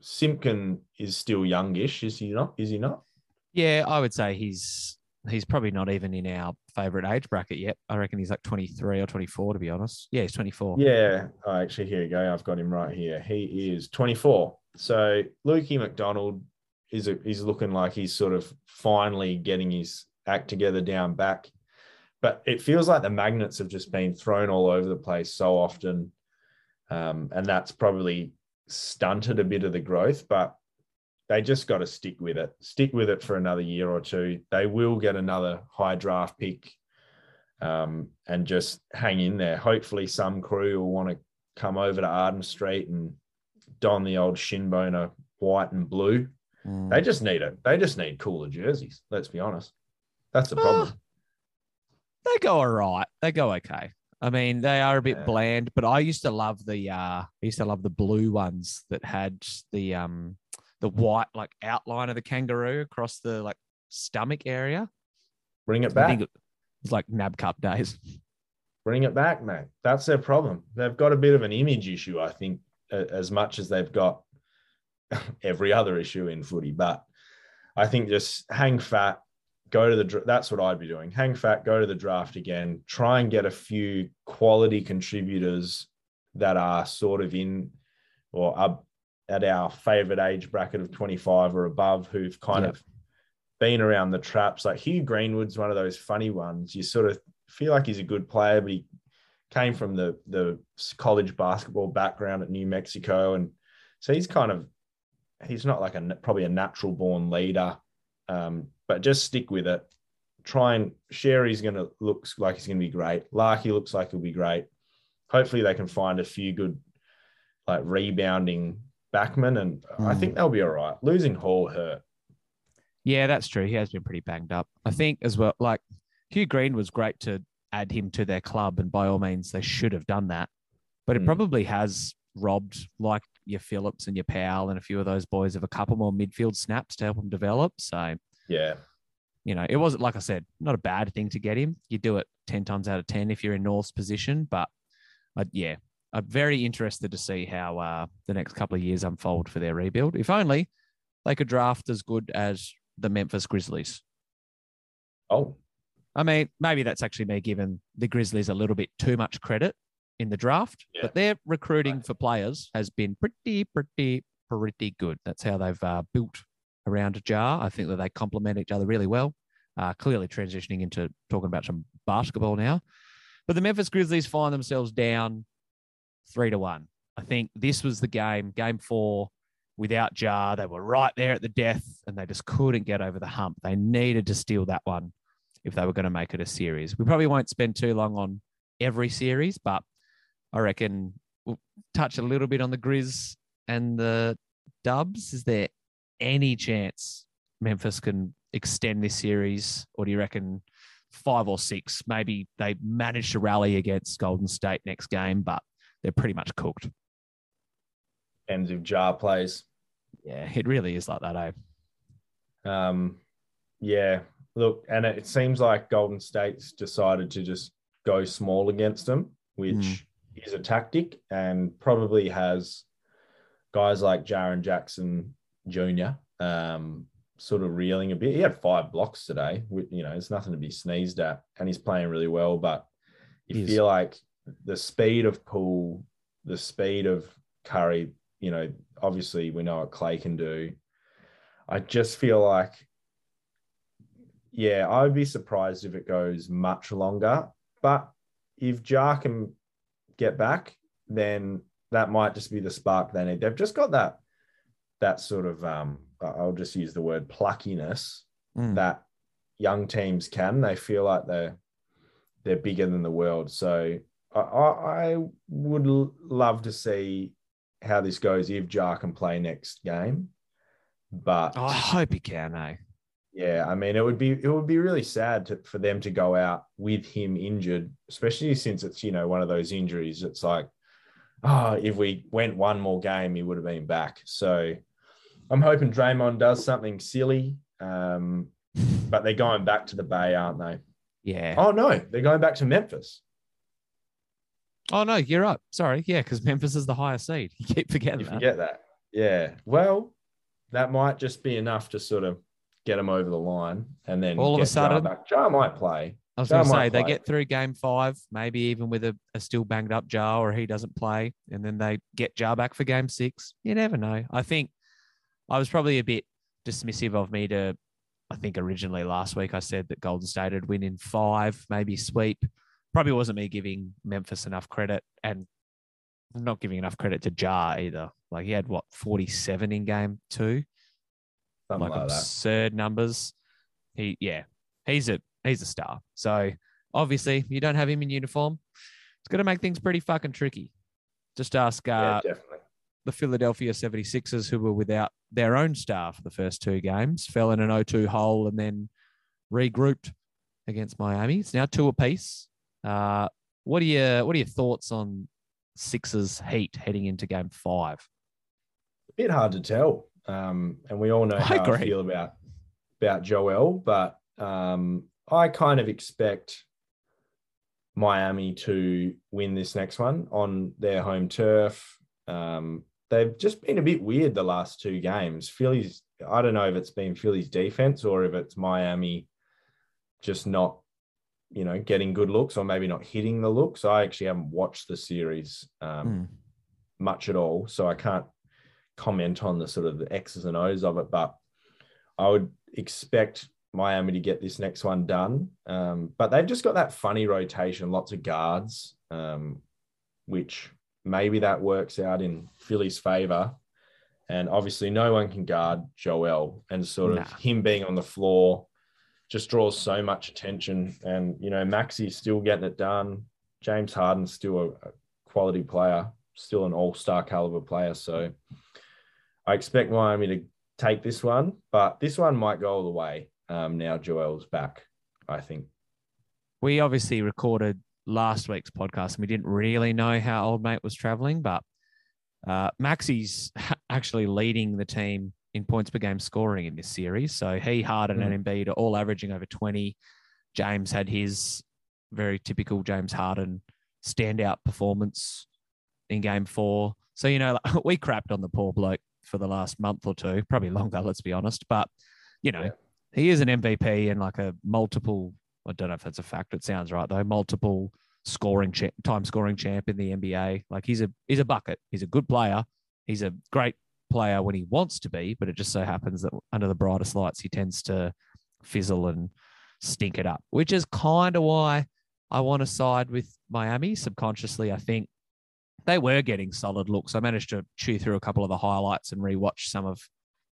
Simpkin is still youngish, is he not? Is he not? yeah, I would say he's he's probably not even in our favorite age bracket yet. I reckon he's like 23 or 24 to be honest. Yeah, he's 24. Yeah. Oh, actually, here you go. I've got him right here. He is 24. So Lukey McDonald is a, he's looking like he's sort of finally getting his act together down back. But it feels like the magnets have just been thrown all over the place so often. Um, and that's probably stunted a bit of the growth, but they just got to stick with it. Stick with it for another year or two. They will get another high draft pick um, and just hang in there. Hopefully, some crew will want to come over to Arden Street and don the old shinboner white and blue. Mm. They just need it. They just need cooler jerseys. Let's be honest. That's the problem. they go all right. They go okay. I mean, they are a bit Yeah. bland, but I used to love the uh I used to love the blue ones that had the um the white like outline of the kangaroo across the like stomach area. Bring it back. It's like NAB Cup days. Bring it back, mate. That's their problem. They've got a bit of an image issue, I think, as much as they've got (laughs) every other issue in footy. But I think just hang fat, go to the. That's what I'd be doing. Hang fat, go to the draft again. Try and get a few quality contributors that are sort of in or up at our favorite age bracket of 25 or above who've kind yep. of been around the traps. Like Hugh Greenwood's one of those funny ones. You sort of feel like he's a good player, but he came from the the college basketball background at New Mexico, and so he's kind of he's not like a probably a natural born leader. Um, but just stick with it. Try and Sherry's going to look like he's going to be great. Larkey looks like he'll be great. Hopefully, they can find a few good like rebounding backmen, and mm. I think hmm. they'll be all right. Losing Hall hurt. Yeah, that's true. He has been pretty banged up. I think as well. Like Hugh Green was great to add him to their club, and by all means, they should have done that. But it mm. probably has robbed like your Phillips and your Powell and a few of those boys of a couple more midfield snaps to help them develop. So yeah, you know, it wasn't like I said, not a bad thing to get him. You do it ten times out of ten if you're in North's position, but uh, yeah, I'm very interested to see how uh, the next couple of years unfold for their rebuild. If only they could draft as good as the Memphis Grizzlies. Oh, I mean, maybe that's actually me giving the Grizzlies a little bit too much credit in the draft, yeah. but their recruiting right. for players has been pretty, pretty, pretty good. That's how they've uh, built around Ja. I think that they complement each other really well. Uh, clearly transitioning into talking about some basketball now. But the Memphis Grizzlies find themselves down three to one. I think this was the game, game four, without Ja. They were right there at the death and they just couldn't get over the hump. They needed to steal that one if they were going to make it a series. We probably won't spend too long on every series, but I reckon we'll touch a little bit on the Grizz and the Dubs. Is there any chance Memphis can extend this series, or do you reckon five or six? Maybe they manage to rally against Golden State next game, but they're pretty much cooked. Depends if Ja plays. Yeah, it really is like that, eh? Um, yeah, look, and it seems like Golden State's decided to just go small against them, which mm. is a tactic and probably has guys like Jaren Jackson Jr. Um, sort of reeling a bit. He had five blocks today. You know, it's nothing to be sneezed at, and he's playing really well. But you feel like the speed of Poole, the speed of Curry, you know, obviously we know what Clay can do. I just feel like, yeah, I would be surprised if it goes much longer. But if Ja can get back, then that might just be the spark they need. They've just got that that sort of um, I'll just use the word pluckiness mm. that young teams can. They feel like they're they're bigger than the world. So I, I would love to see how this goes if Ja can play next game. But oh, I hope he can, eh? Yeah, I mean, it would be it would be really sad to, for them to go out with him injured, especially since it's you know one of those injuries. It's like, oh, if we went one more game, he would have been back. So I'm hoping Draymond does something silly. Um, but they're going back to the Bay, aren't they? Yeah. Oh no, they're going back to Memphis. Oh no, you're up. Sorry, yeah, because Memphis is the higher seed. (laughs) You keep forgetting. You forget that. Yeah. Well, that might just be enough to sort of get them over the line, and then all of a sudden, Ja, Ja might play. I was going to say they get through game five, maybe even with a, a, still banged up Ja, or he doesn't play, and then they get Ja back for game six. You never know. I think I was probably a bit dismissive of me to. I think originally last week I said that Golden State would win in five, maybe sweep probably wasn't me giving Memphis enough credit and not giving enough credit to Ja either. Like he had what 47 in game two, Something like, like absurd numbers. He yeah, he's a he's a star. So obviously you don't have him in uniform. It's going to make things pretty fucking tricky. Just ask uh, yeah, the Philadelphia 76ers who were without their own star for the first two games, fell in an 0-2 hole and then regrouped against Miami. It's now two apiece. Uh, what are your what are your thoughts on Sixers Heat heading into Game Five? A bit hard to tell, um, and we all know how I, I feel about about Joel, but um, I kind of expect Miami to win this next one on their home turf. Um, they've just been a bit weird the last two games. Philly's, I don't know if it's been Philly's defense or if it's Miami just not, you know, getting good looks or maybe not hitting the looks. I actually haven't watched the series um, Mm. much at all, so I can't comment on the sort of the X's and O's of it. But I would expect Miami to get this next one done. Um, but they've just got that funny rotation, lots of guards, um, which maybe that works out in Philly's favor. And obviously, no one can guard Joel, and sort of him being on the floor just draws so much attention. And you know, Maxey's still getting it done. James Harden's still a, a quality player, still an all-star caliber player. So I expect Miami to take this one, but this one might go all the way. Um, now Joel's back, I think. We obviously recorded last week's podcast and we didn't really know how old mate was traveling, but uh, Maxey's actually leading the team in points per game scoring in this series. So he, Harden, and Embiid are all averaging over 20. James had his very typical James Harden standout performance in game four. So, you know, (laughs) we crapped on the poor bloke for the last month or two, probably longer, let's be honest. But, you know, Yeah. he is an MVP and like a multiple, I don't know if that's a fact. It sounds right though. Multiple scoring cha- time scoring champ in the NBA. Like he's a he's a bucket. He's a good player. He's a great player when he wants to be, but it just so happens that under the brightest lights he tends to fizzle and stink it up, which is kind of why I want to side with Miami subconsciously. I think they were getting solid looks. I managed to chew through a couple of the highlights and rewatch some of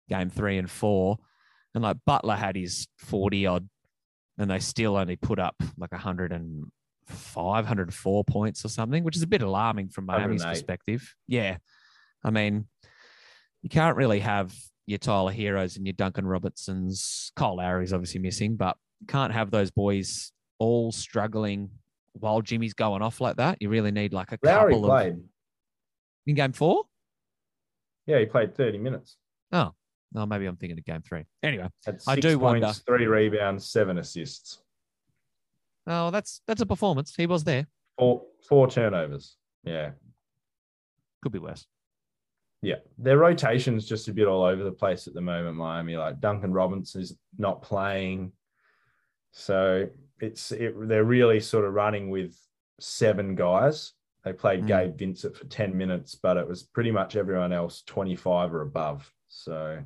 game three and four. And like Butler had his 40 odd, and they still only put up like 105, 104 points or something, which is a bit alarming from Miami's 108. perspective. Yeah. I mean, you can't really have your Tyler Herros and your Duncan Robinsons. Kyle Lowry's obviously missing, but you can't have those boys all struggling while Jimmy's going off like that. You really need like a Lowry couple of in game four. Yeah, he played 30 minutes. Oh, no, maybe I'm thinking of game three. Anyway, I do points, wonder- three rebounds, seven assists, oh, that's that's a performance. He was there. four four turnovers. Yeah. Could be worse. Yeah, their rotation's just a bit all over the place at the moment. Miami, like Duncan Robinson is not playing, so it's it, they're really sort of running with seven guys. They played Mm. Gabe Vincent for ten minutes, but it was pretty much everyone else twenty five or above. So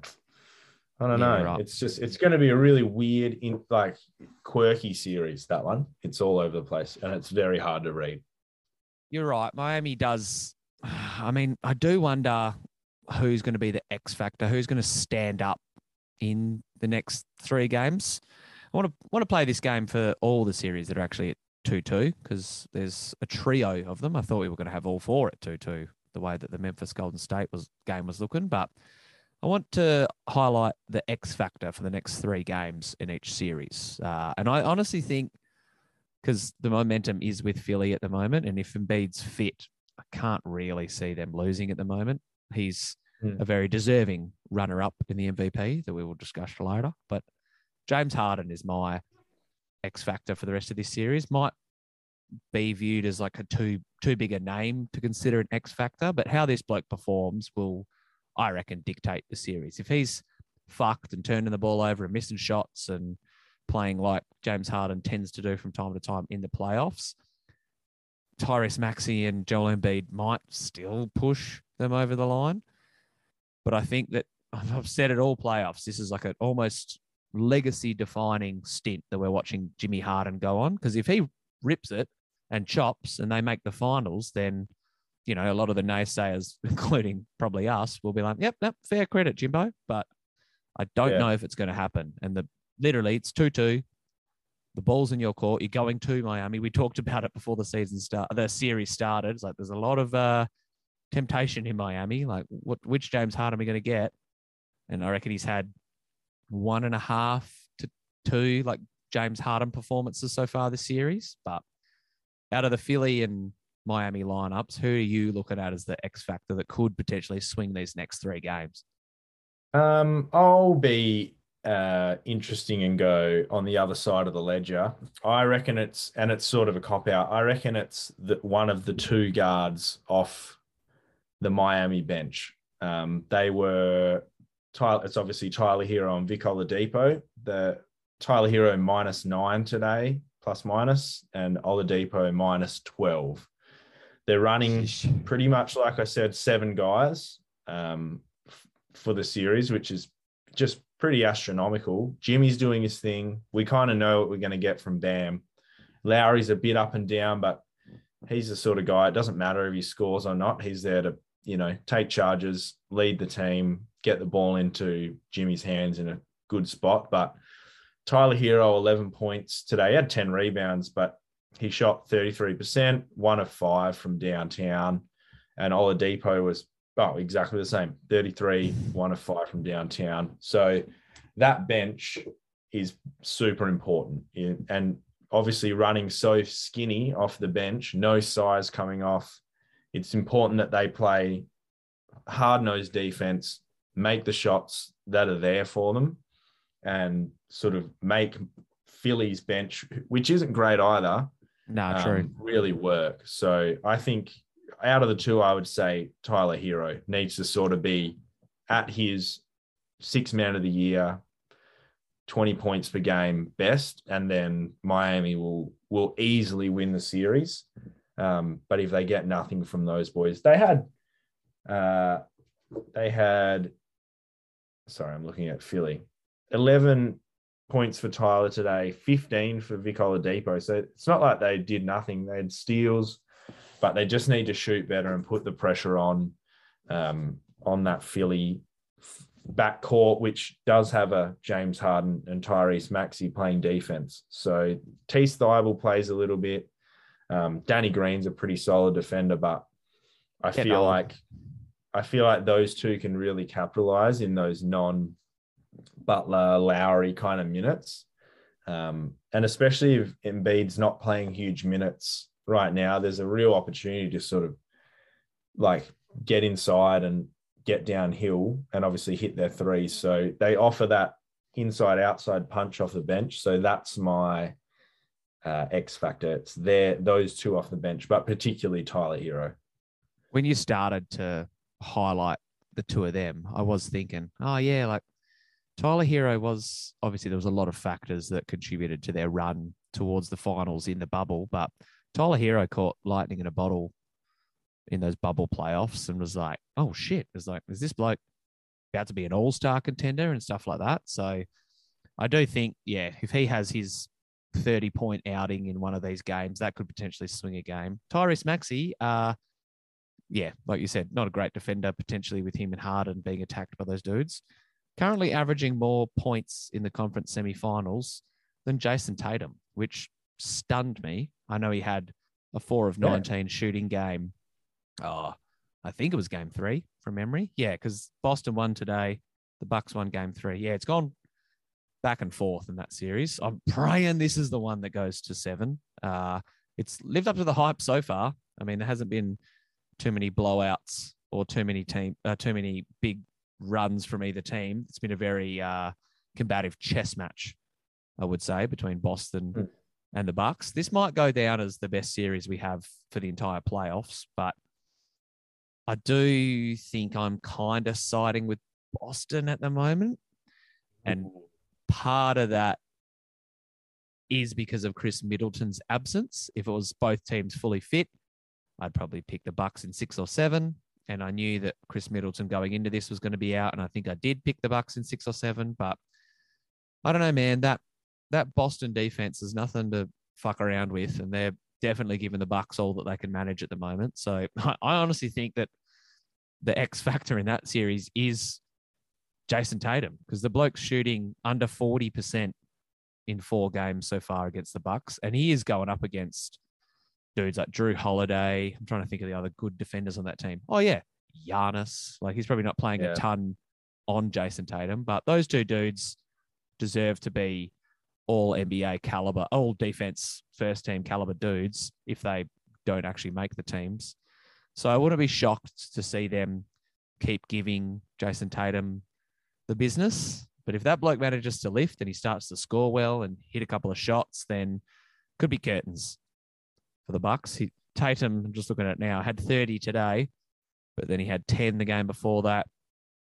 I don't Yeah, know. right. It's just it's going to be a really weird, in like quirky series. That one, it's all over the place, and it's very hard to read. You're right. Miami does. (sighs) I mean, I do wonder who's going to be the X factor, who's going to stand up in the next three games. I want to want to play this game for all the series that are actually at two two because there's a trio of them. I thought we were going to have all four at two two, the way that the Memphis Golden State was game was looking, but. I want to highlight the X factor for the next three games in each series. Uh, and I honestly think because the momentum is with Philly at the moment, and if Embiid's fit, I can't really see them losing at the moment. He's Hmm. a very deserving runner-up in the MVP that we will discuss later. But James Harden is my X factor for the rest of this series. Might be viewed as like a too too big a name to consider an X factor, but how this bloke performs will, I reckon, dictate the series. If he's fucked and turning the ball over and missing shots and playing like James Harden tends to do from time to time in the playoffs, Tyrese Maxey and Joel Embiid might still push them over the line. But I think that (laughs) I've said it all playoffs. This is like an almost legacy defining stint that we're watching Jimmy Harden go on. Because if he rips it and chops and they make the finals, then you know, a lot of the naysayers, (laughs) including probably us, will be like, yep, yep, fair credit, Jimbo. But I don't Yeah. know if it's going to happen. And the literally it's 2 2. The ball's in your court. You're going to Miami. We talked about it before the season start, the series started. It's like there's a lot of uh, temptation in Miami. Like, what which James Harden are we going to get? And I reckon he's had one and a half to two like James Harden performances so far this series. But out of the Philly and Miami lineups, who are you looking at as the X factor that could potentially swing these next three games? Um, I'll be uh, interesting and go on the other side of the ledger. I reckon it's and it's sort of a cop out. I reckon it's the, one of the two guards off the Miami bench. Um, they were. It's obviously Tyler Herro and Vic Oladipo. The Tyler Herro minus nine today, plus minus, and Oladipo minus twelve. They're running pretty much like I said, seven guys um, f- for the series, which is just pretty astronomical. Jimmy's doing his thing. We kind of know what we're going to get from Bam. Lowry's a bit up and down, but he's the sort of guy. It doesn't matter if he scores or not. He's there to, you know, take charges, lead the team, get the ball into Jimmy's hands in a good spot. But Tyler Herro, 11 points today. He had 10 rebounds, but he shot 33%, one of five from downtown. And Oladipo was oh, exactly the same 33, one of five from downtown. So that bench is super important. And obviously, running so skinny off the bench, no size coming off, it's important that they play hard nosed defense, make the shots that are there for them, and sort of make Philly's bench, which isn't great either. No, true. Um, really work. So I think out of the two, I would say Tyler Herro needs to sort of be at his six man of the year, 20 points per game best, and then Miami will will easily win the series. Um, but if they get nothing from those boys, they had uh, they had sorry, I'm looking at Philly. 11 points for Tyler today, 15 for Vic Oladipo. So it's not like they did nothing. They had steals, but they just need to shoot better and put the pressure on um, on that Philly backcourt, which does have a James Harden and Tyrese Maxey playing defense. So T. Thybulle plays a little bit. Um, Danny Green's a pretty solid defender, but I Get feel on. like I feel like those two can really capitalize in those non Butler Lowry kind of minutes. Um, and especially if Embiid's not playing huge minutes right now, there's a real opportunity to sort of like get inside and get downhill and obviously hit their threes. So they offer that inside outside punch off the bench. So that's my uh, X factor. It's there, those two off the bench, but particularly Tyler Herro. When you started to highlight the two of them, I was thinking, oh, yeah, like Tyler Herro was obviously there was a lot of factors that contributed to their run towards the finals in the bubble, but Tyler Herro caught lightning in a bottle in those bubble playoffs and was like, oh shit. It was like, is this bloke about to be an all star contender and stuff like that? So I do think, yeah, if he has his 30 point outing in one of these games, that could potentially swing a game. Tyrese Maxey, uh, yeah, like you said, not a great defender, potentially with him and Harden being attacked by those dudes. Currently averaging more points in the conference semifinals than Jayson Tatum, which stunned me. I know he had a four of 19 shooting game. Oh, I think it was game three from memory. Yeah, because Boston won today. The Bucks won game three. Yeah, it's gone back and forth in that series. I'm praying this is the one that goes to seven. Uh, it's lived up to the hype so far. I mean, there hasn't been too many blowouts or too many team, uh, too many big runs from either team. It's been a very uh, combative chess match, I would say, between Boston mm and the Bucks. This might go down as the best series we have for the entire playoffs, but I do think I'm kind of siding with Boston at the moment. And part of that is because of Khris Middleton's absence. If it was both teams fully fit, I'd probably pick the Bucks in six or seven. And I knew that Khris Middleton going into this was going to be out, and I think I did pick the Bucks in six or seven. But I don't know, man. That that Boston defense is nothing to fuck around with, and they're definitely giving the Bucks all that they can manage at the moment. So (laughs) I, I honestly think that the X factor in that series is Jayson Tatum because the bloke's shooting under forty percent in four games so far against the Bucks, and he is going up against dudes like Jrue Holiday. I'm trying to think of the other good defenders on that team. Oh yeah, Giannis. Like he's probably not playing yeah. a ton on Jayson Tatum, but those two dudes deserve to be all NBA caliber, all defense first team caliber dudes if they don't actually make the teams. So I wouldn't be shocked to see them keep giving Jayson Tatum the business. But if that bloke manages to lift and he starts to score well and hit a couple of shots, then could be curtains for the Bucks. He, Tatum, I'm just looking at it now, had 30 today, but then he had 10 the game before that.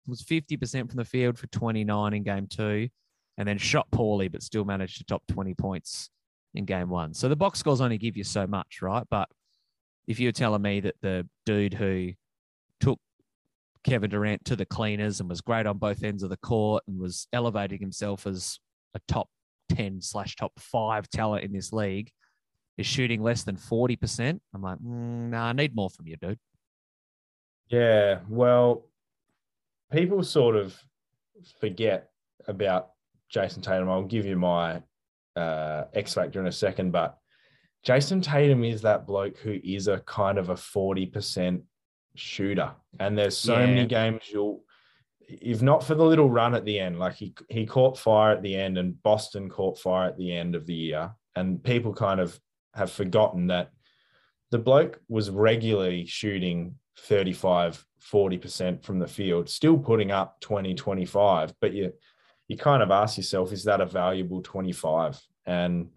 Was 50% from the field for 29 in game two, and then shot poorly, but still managed to top 20 points in game one. So the box scores only give you so much, right? But if you're telling me that the dude who took Kevin Durant to the cleaners and was great on both ends of the court and was elevating himself as a top 10 slash top five talent in this league is shooting less than 40%. I'm like, mm, nah, I need more from you, dude. Yeah. Well, people sort of forget about Jayson Tatum. I'll give you my uh, X factor in a second, but Jayson Tatum is that bloke who is a kind of a 40% shooter. And there's so yeah. many games you'll, if not for the little run at the end, like he, he caught fire at the end and Boston caught fire at the end of the year. And people kind of have forgotten that the bloke was regularly shooting 35, 40% from the field, still putting up 20, 25. But you, you kind of ask yourself, is that a valuable 25? And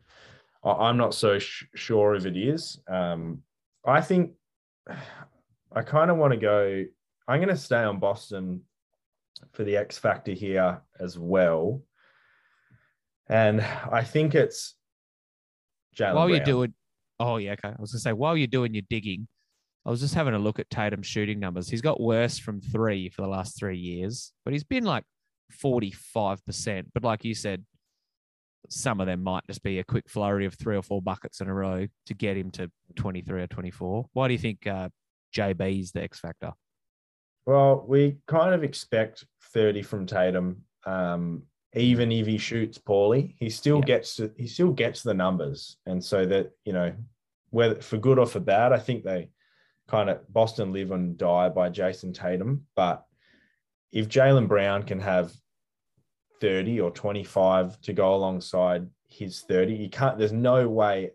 I'm not so sh- sure if it is. Um, I think I kind of want to go. I'm going to stay on Boston for the X factor here as well. And I think it's Jaylen. While Brown. you're doing, oh yeah, okay. I was going to say while you're doing your digging, I was just having a look at Tatum's shooting numbers. He's got worse from three for the last three years, but he's been like 45%. But like you said, some of them might just be a quick flurry of three or four buckets in a row to get him to 23 or 24. Why do you think uh, JB is the X factor? Well, we kind of expect 30 from Tatum. Um, even if he shoots poorly, he still yeah. gets to, he still gets the numbers. And so that, you know, whether for good or for bad, I think they kind of Boston live and die by Jayson Tatum. But if Jaylen Brown can have 30 or 25 to go alongside his 30. You can't, there's no way.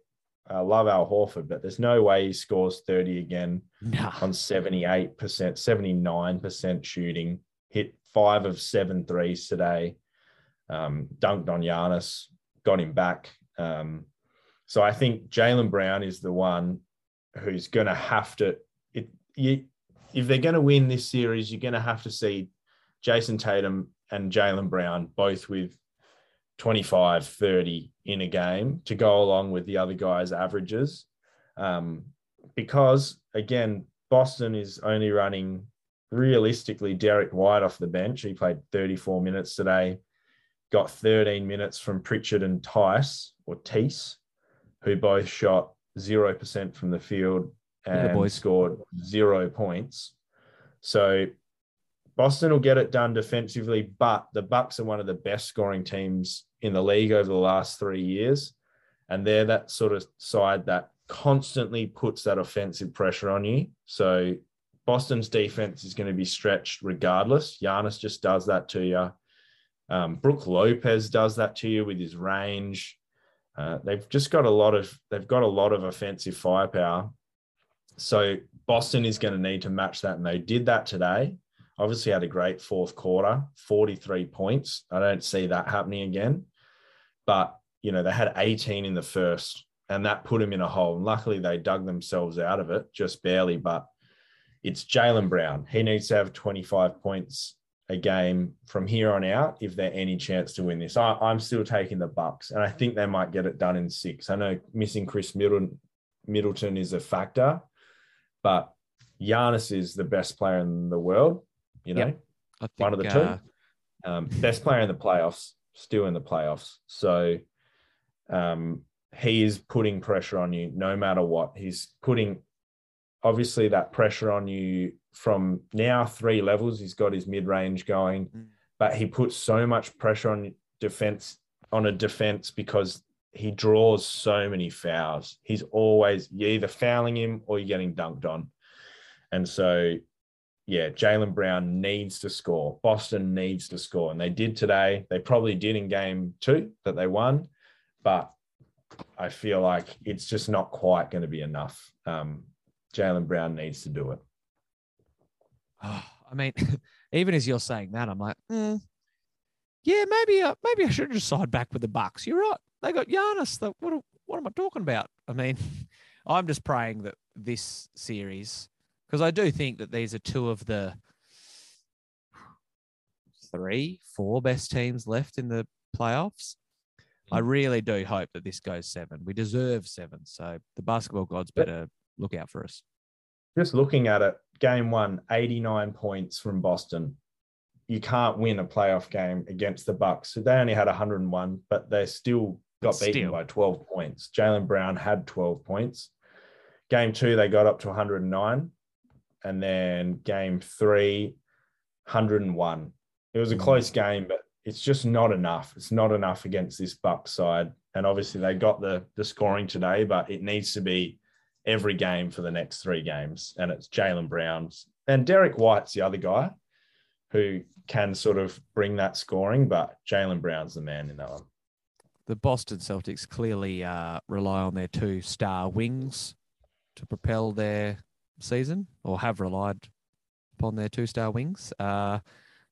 I love Al Horford, but there's no way he scores 30 again nah. on 78%, 79% shooting, hit five of seven threes today, um, dunked on Giannis, got him back. Um, so I think Jaylen Brown is the one who's going to have to, it, you, if they're going to win this series, you're going to have to see Jayson Tatum and Jaylen Brown, both with 25, 30 in a game to go along with the other guys' averages. Um, because again, Boston is only running realistically Derek White off the bench. He played 34 minutes today, got 13 minutes from Pritchard and Tice or Tease, who both shot 0% from the field and yeah, scored zero points. So Boston will get it done defensively, but the Bucks are one of the best scoring teams in the league over the last three years, and they're that sort of side that constantly puts that offensive pressure on you. So Boston's defense is going to be stretched regardless. Giannis just does that to you. Um, Brook Lopez does that to you with his range. Uh, they've just got a lot of they've got a lot of offensive firepower. So Boston is going to need to match that, and they did that today obviously had a great fourth quarter, 43 points. I don't see that happening again. But, you know, they had 18 in the first, and that put them in a hole. And luckily, they dug themselves out of it just barely. But it's Jaylen Brown. He needs to have 25 points a game from here on out if they're any chance to win this. I, am still taking the Bucks, and I think they might get it done in six. I know missing Khris Middleton, Middleton is a factor, but Giannis is the best player in the world you know, yep. think, one of the uh, two. Um, best player in the playoffs, still in the playoffs. So um, he is putting pressure on you no matter what. He's putting obviously that pressure on you from now three levels. He's got his mid range going, mm. but he puts so much pressure on defense on a defense because he draws so many fouls. He's always you're either fouling him or you're getting dunked on. And so yeah, Jaylen Brown needs to score. Boston needs to score. And they did today. They probably did in game two that they won, but I feel like it's just not quite going to be enough. Um, Jaylen Brown needs to do it. Oh, (sighs) I mean, (laughs) even as you're saying that, I'm like, mm, yeah, maybe uh, maybe I should just side back with the Bucks. You're right. They got Giannis. The, what what am I talking about? I mean, (laughs) I'm just praying that this series, because I do think that these are two of the three, four best teams left in the playoffs. I Mm. really do hope that this goes seven. We deserve seven. So the basketball gods better look out for us. Just looking at it, game one, 89 points from Boston. You can't win a playoff game against the Bucks. So they only had 101, but they still got beaten Still. by 12 points. Jaylen Brown had 12 points. Game two, they got up to 109. And then game three, 101. It was a Mm. close game, but it's just not enough. It's not enough against this Bucks side. And obviously they got the the scoring today, but it needs to be every game for the next three games. And it's Jaylen Brown's and Derek White's the other guy who can sort of bring that scoring, but Jaylen Brown's the man in that one. The Boston Celtics clearly uh, rely on their two star wings to propel their season, or have relied upon their two star wings. Uh,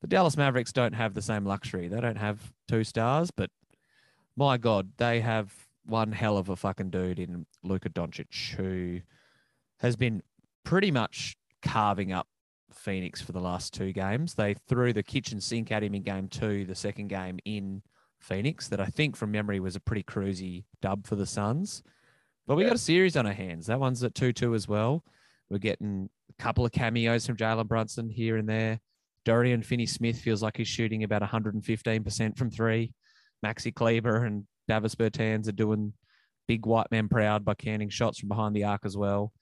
the Dallas Mavericks don't have the same luxury. They don't have two stars, but my God, they have one hell of a fucking dude in Luka Doncic who has been pretty much carving up Phoenix for the last two games. They threw the kitchen sink at him in game two, the second game in Phoenix, that I think from memory was a pretty cruisy dub for the Suns. But we Yeah. got a series on our hands. That one's at 2 2 as well. We're getting a couple of cameos from Jalen Brunson here and there. Dorian Finney Smith feels like he's shooting about 115% from three. Maxi Kleber and Davis Bertans are doing big white man proud by canning shots from behind the arc as well.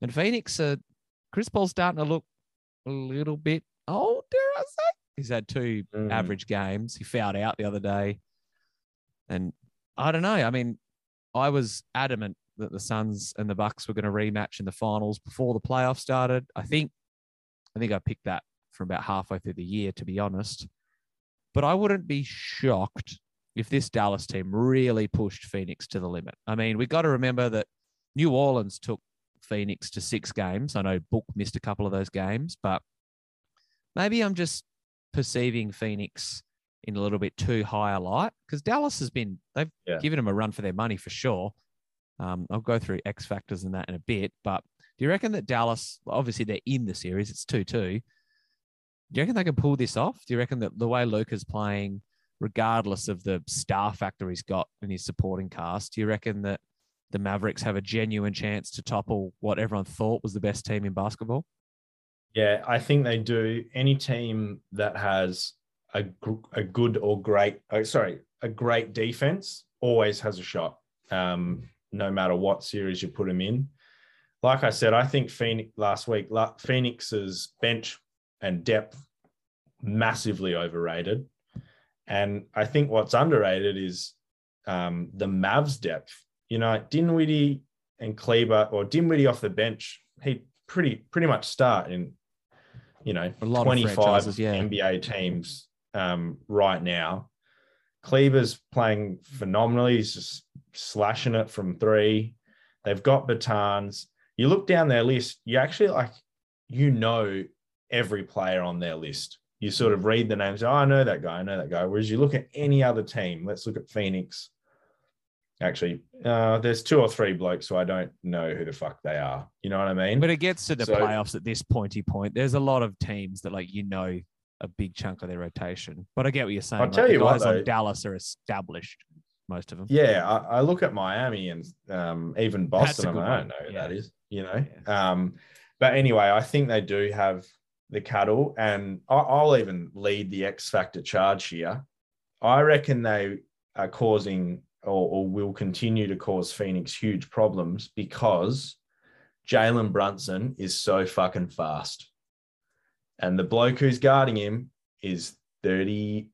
And Phoenix, uh, Chris Paul's starting to look a little bit old, dare I say? He's had two Mm. average games. He fouled out the other day. And I don't know. I mean, I was adamant that the Suns and the Bucks were going to rematch in the finals before the playoffs started. I think I think I picked that from about halfway through the year, to be honest. But I wouldn't be shocked if this Dallas team really pushed Phoenix to the limit. I mean, we got to remember that New Orleans took Phoenix to six games. I know Book missed a couple of those games, but maybe I'm just perceiving Phoenix in a little bit too high a light because Dallas has been, they've Yeah. given them a run for their money for sure. Um, I'll go through X factors and that in a bit, but do you reckon that Dallas, obviously they're in the series, it's 2 2. Do you reckon they can pull this off? Do you reckon that the way Luka's playing, regardless of the star factor he's got in his supporting cast, do you reckon that the Mavericks have a genuine chance to topple what everyone thought was the best team in basketball? Yeah, I think they do. Any team that has a, a good or great, oh, sorry, a great defense always has a shot, um, no matter what series you put them in. Like I said, I think Phoenix last week, Phoenix's bench and depth massively overrated. And I think what's underrated is um, the Mavs depth. You know, Dinwiddie and Kleber, or Dinwiddie off the bench, he pretty pretty much start in, you know, A lot 25 franchises, yeah. NBA teams um, right now. Kleber's playing phenomenally. He's just slashing it from three. They've got Bertans. You look down their list, you actually like, you know, every player on their list. You sort of read the names. Oh, I know that guy. I know that guy. Whereas you look at any other team, let's look at Phoenix. Actually, uh, there's two or three blokes who I don't know who the fuck they are. You know what I mean? But it gets to the So- playoffs at this pointy point, there's a lot of teams that like you know a big chunk of their rotation. But I get what you're saying. I'll like, tell the you what, guys on though. Dallas are established, most of them. Yeah, I, I look at Miami and um, even Boston. One. don't know who Yeah. that is. You know. Um, but anyway, I think they do have the cattle, and I'll even lead the X Factor charge here. I reckon they are causing or, or will continue to cause Phoenix huge problems because Jalen Brunson is so fucking fast, and the bloke who's guarding him is thirty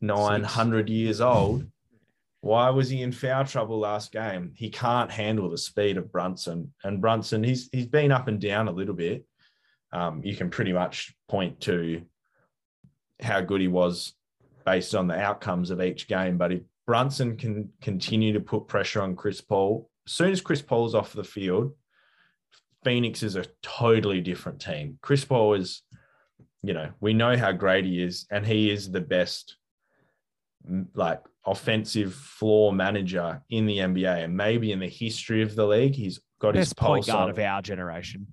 nine hundred years old. Why was he in foul trouble last game? He can't handle the speed of Brunson. And Brunson, he's he's been up and down a little bit. Um, you can pretty much point to how good he was based on the outcomes of each game. But if Brunson can continue to put pressure on Chris Paul, as soon as Chris Paul's off the field, Phoenix is a totally different team. Chris Paul is, you know, we know how great he is, and he is the best like offensive floor manager in the NBA and maybe in the history of the league. He's got Best his point guard on. of our generation.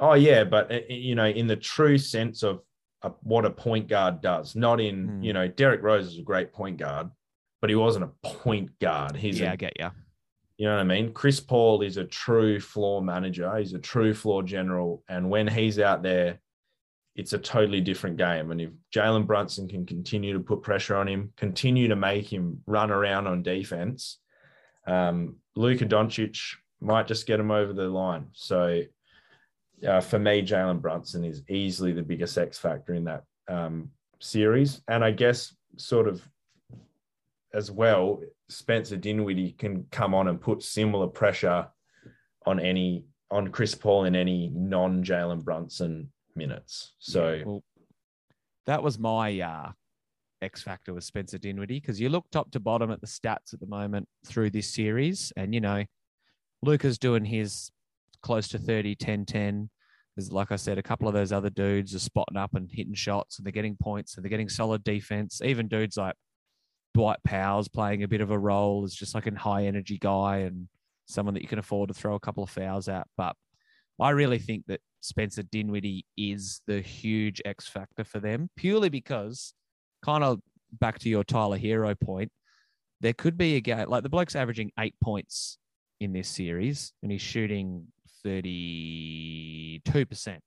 Oh yeah, but uh, you know, in the true sense of a, what a point guard does, not in Hmm. you know, Derrick Rose is a great point guard, but he wasn't a point guard. He's yeah, a I get you. You know what I mean? Chris Paul is a true floor manager. He's a true floor general. And when he's out there, it's a totally different game. And if Jalen Brunson can continue to put pressure on him, continue to make him run around on defense, um, Luka Doncic might just get him over the line. So uh, for me, Jalen Brunson is easily the biggest X factor in that um, series. And I guess sort of as well, Spencer Dinwiddie can come on and put similar pressure on any on Chris Paul in any non Jalen Brunson minutes. So Yeah, well, that was my uh, X factor with Spencer Dinwiddie because you look top to bottom at the stats at the moment through this series, and you know, Luka's doing his close to 30, 10, 10. There's, like I said, a couple of those other dudes are spotting up and hitting shots, and they're getting points, and they're getting solid defense. Even dudes like Dwight Powell's playing a bit of a role as just like a high energy guy and someone that you can afford to throw a couple of fouls at. But I really think that Spencer Dinwiddie is the huge X factor for them, purely because, kind of back to your Tyler Herro point, there could be a game like the bloke's averaging eight points in this series and he's shooting 32%.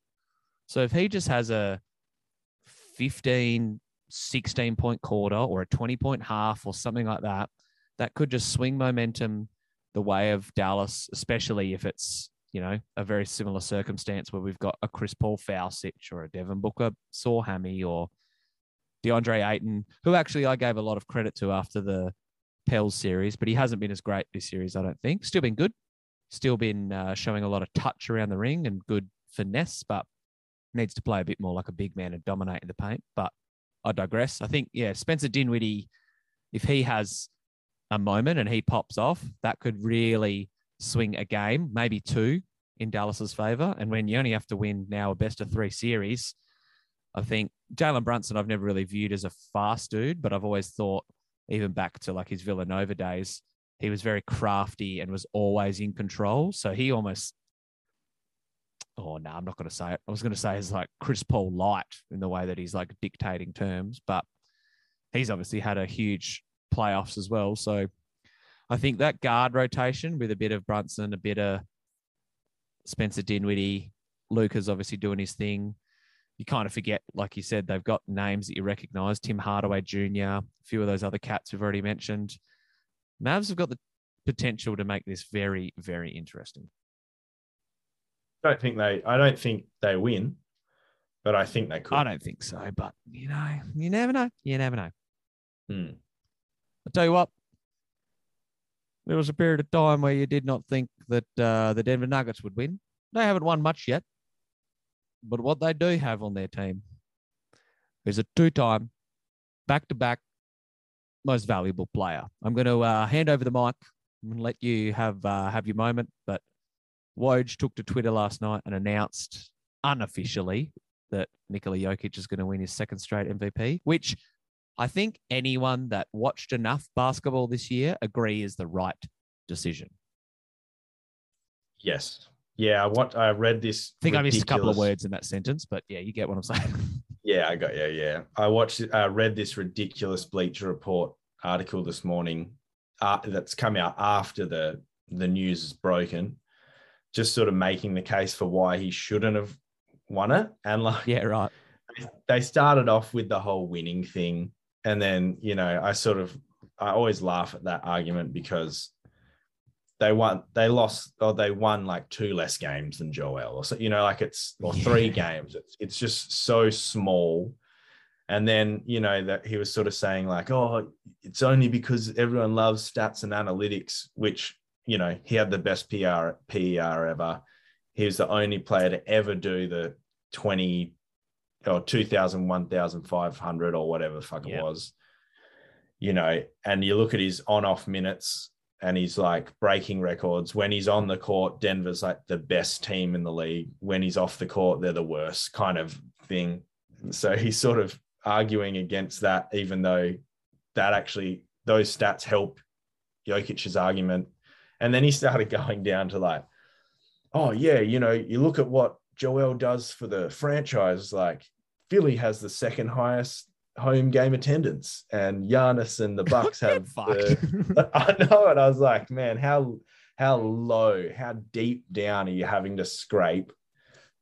So if he just has a 15, 16 point quarter or a 20 point half or something like that, that could just swing momentum the way of Dallas, especially if it's you know, a very similar circumstance where we've got a Chris Paul foul sitch or a Devin Booker sore hammy or DeAndre Ayton, who actually I gave a lot of credit to after the Pels series, but he hasn't been as great this series, I don't think. Still been good, still been uh, showing a lot of touch around the ring and good finesse, but needs to play a bit more like a big man and dominate in the paint. But I digress. I think, yeah, Spencer Dinwiddie, if he has a moment and he pops off, that could really swing a game, maybe two in Dallas's favor. And when you only have to win now a best of three series, I think Jalen Brunson, I've never really viewed as a fast dude, but I've always thought, even back to like his Villanova days, he was very crafty and was always in control. So he almost, oh no, I'm not going to say it. I was going to say he's like Chris Paul light in the way that he's like dictating terms, but he's obviously had a huge playoffs as well. So I think that guard rotation with a bit of Brunson, a bit of Spencer Dinwiddie, Luka's obviously doing his thing. You kind of forget, like you said, they've got names that you recognize. Tim Hardaway Jr., a few of those other cats we've already mentioned. Mavs have got the potential to make this very, very interesting. I don't think they I don't think they win, but I think they could. I don't think so, but you know, you never know. You never know. Hmm. I'll tell you what, there was a period of time where you did not think that uh, the Denver Nuggets would win. They haven't won much yet, but what they do have on their team is a two-time, back-to-back most valuable player. I'm going to uh, hand over the mic and let you have uh, have your moment. But Woj took to Twitter last night and announced unofficially that Nikola Jokic is going to win his second straight MVP, which I think anyone that watched enough basketball this year agree is the right decision. Yes. Yeah, I what I read this. I think I missed a couple of words in that sentence, but yeah, you get what I'm saying. (laughs) Yeah, I got yeah, yeah. I watched, uh, read this ridiculous Bleacher Report article this morning uh, that's come out after the the news is broken, just sort of making the case for why he shouldn't have won it. And like, yeah, right. they started off with the whole winning thing, and then you know, I sort of, I always laugh at that argument because they won, they lost, or they won like two less games than Joel, or so you know, like it's or three games. It's it's just so small. And then you know that he was sort of saying like, oh, it's only because everyone loves stats and analytics, which you know he had the best PR PER ever. He was the only player to ever do the twenty or 2000 1500 or whatever the fuck Yeah. it was you know and you look at his on off minutes and he's like breaking records when he's on the court denver's like the best team in the league when he's off the court they're the worst kind of thing so (laughs) he's sort of arguing against that even though that actually those stats help Jokic's argument. And then he started (laughs) going down to like, oh yeah, you know, you look at what Joel does for the franchise. Like Philly has the second highest home game attendance, and Giannis and the (laughs) Bucks have. the, (laughs) (laughs) I know, and I was like, man, how how low, how deep down are you having to scrape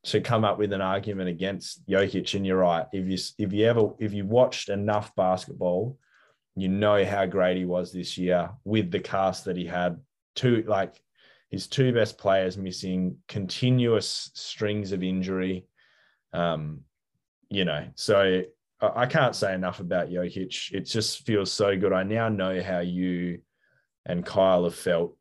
to come up with an argument against Jokic? And you're right. If you if you ever if you watched enough basketball, you know how great he was this year with the cast that he had. Two like his two best players missing, continuous strings of injury. Um, you know, so I can't say enough about Jokic. It just feels so good. I now know how you and Kyle have felt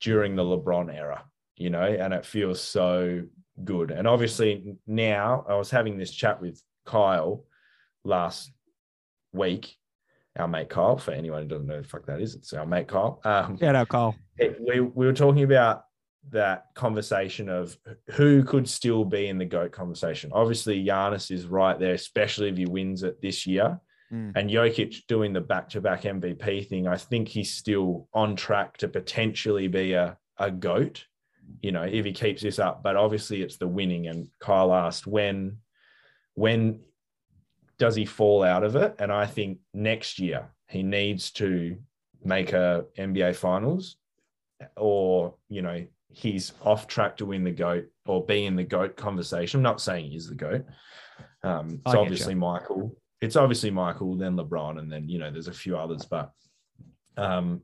during the LeBron era, you know, and it feels so good. And obviously now I was having this chat with Kyle last week, our mate Kyle. For anyone who doesn't know the fuck that is, it's our mate Kyle. Um, Shout out Kyle. We, we were talking about that conversation of who could still be in the GOAT conversation. Obviously, Giannis is right there, especially if he wins it this year. Mm. And Jokic doing the back to back MVP thing, I think he's still on track to potentially be a, a GOAT, you know, if he keeps this up. But obviously, it's the winning. And Kyle asked, when, when does he fall out of it? And I think next year he needs to make a NBA finals or, you know, he's off track to win the GOAT or be in the GOAT conversation. I'm not saying he's the GOAT. Um, it's obviously you. Michael. It's obviously Michael, then LeBron, and then, you know, there's a few others. But um,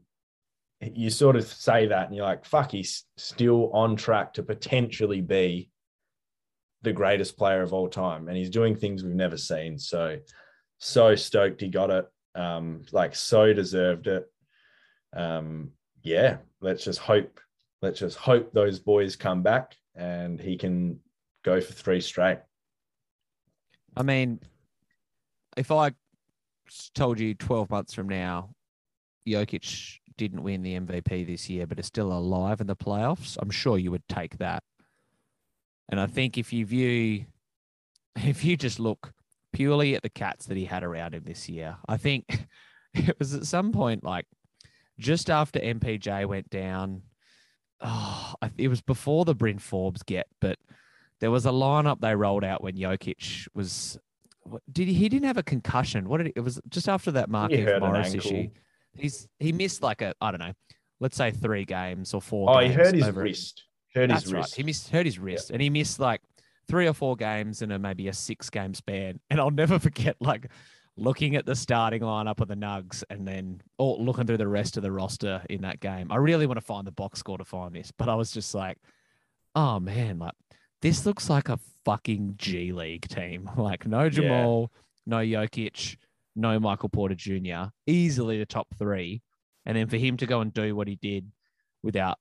you sort of say that and you're like, fuck, he's still on track to potentially be the greatest player of all time. And he's doing things we've never seen. So, so stoked he got it. Um, like, so deserved it. Um, yeah, let's just hope let's just hope those boys come back and he can go for three straight. I mean, if I told you 12 months from now, Jokic didn't win the MVP this year, but is still alive in the playoffs, I'm sure you would take that. And I think if you view, (laughs) if you just look purely at the cats that he had around him this year, I think (laughs) it was at some point like just after MPJ went down, oh, it was before the Bryn Forbes get, but there was a lineup they rolled out when Jokic was. Did he? He didn't have a concussion. What did he, it was just after that Markieff Morris issue. He's he missed like a I don't know, let's say three games or four. Oh, he hurt his wrist. Hurt his wrist. He missed hurt his wrist, and he missed like three or four games in a maybe a six game span. And I'll never (laughs) forget like looking at the starting lineup of the Nugs and then or looking through the rest of the roster in that game. I really want to find the box score to find this, but I was just like, oh man, like this looks like a fucking G League team. (laughs) Like no Jamal, yeah. no Jokic, no Michael Porter Jr. Easily the top three. And then for him to go and do what he did without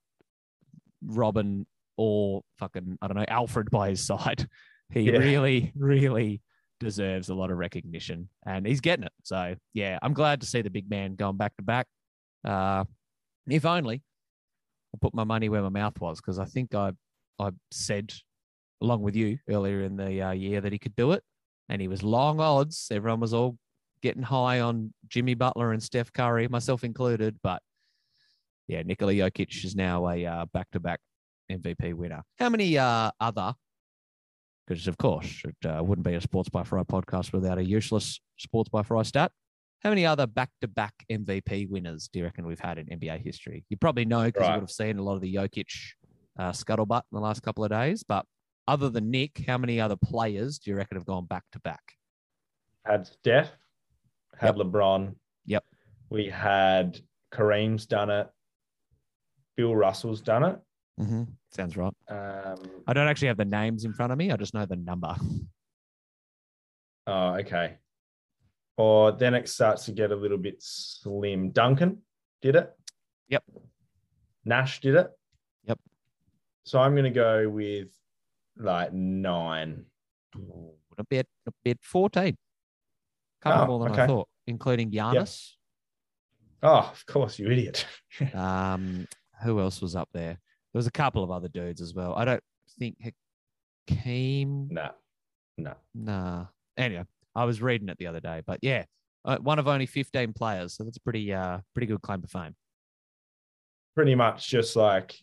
Robin or fucking, I don't know, Alfred by his side, (laughs) he yeah. really, really deserves a lot of recognition, and he's getting it. So yeah, I'm glad to see the big man going back to back. Uh, if only I put my money where my mouth was, because I think I I said along with you earlier in the uh, year that he could do it, and he was long odds. Everyone was all getting high on Jimmy Butler and Steph Curry, myself included. But yeah, Nikola Jokic is now a uh, back-to-back MVP winner. How many uh, other because of course it uh, wouldn't be a Sports by Fry podcast without a useless Sports by Fry stat. How many other back-to-back MVP winners do you reckon we've had in NBA history? You probably know because right. you would have seen a lot of the Jokic uh, scuttlebutt in the last couple of days. But other than Nick, how many other players do you reckon have gone back to back? Had Steph, had yep. LeBron. Yep. We had Kareem's done it. Bill Russell's done it. Mm-hmm. Sounds right. Um, I don't actually have the names in front of me. I just know the number. Oh, okay. Or then it starts to get a little bit slim. Duncan did it. Yep. Nash did it. Yep. So I'm going to go with like nine. a bit, a bit 14. Couple oh, more than okay. I thought, including Giannis. Yep. Oh, of course, you idiot. (laughs) um, who else was up there? Was a couple of other dudes as well. I don't think Hakeem. Nah, no, nah. Anyway, I was reading it the other day, but yeah, uh, one of only 15 players. So that's a pretty, uh, pretty good claim to fame. Pretty much just like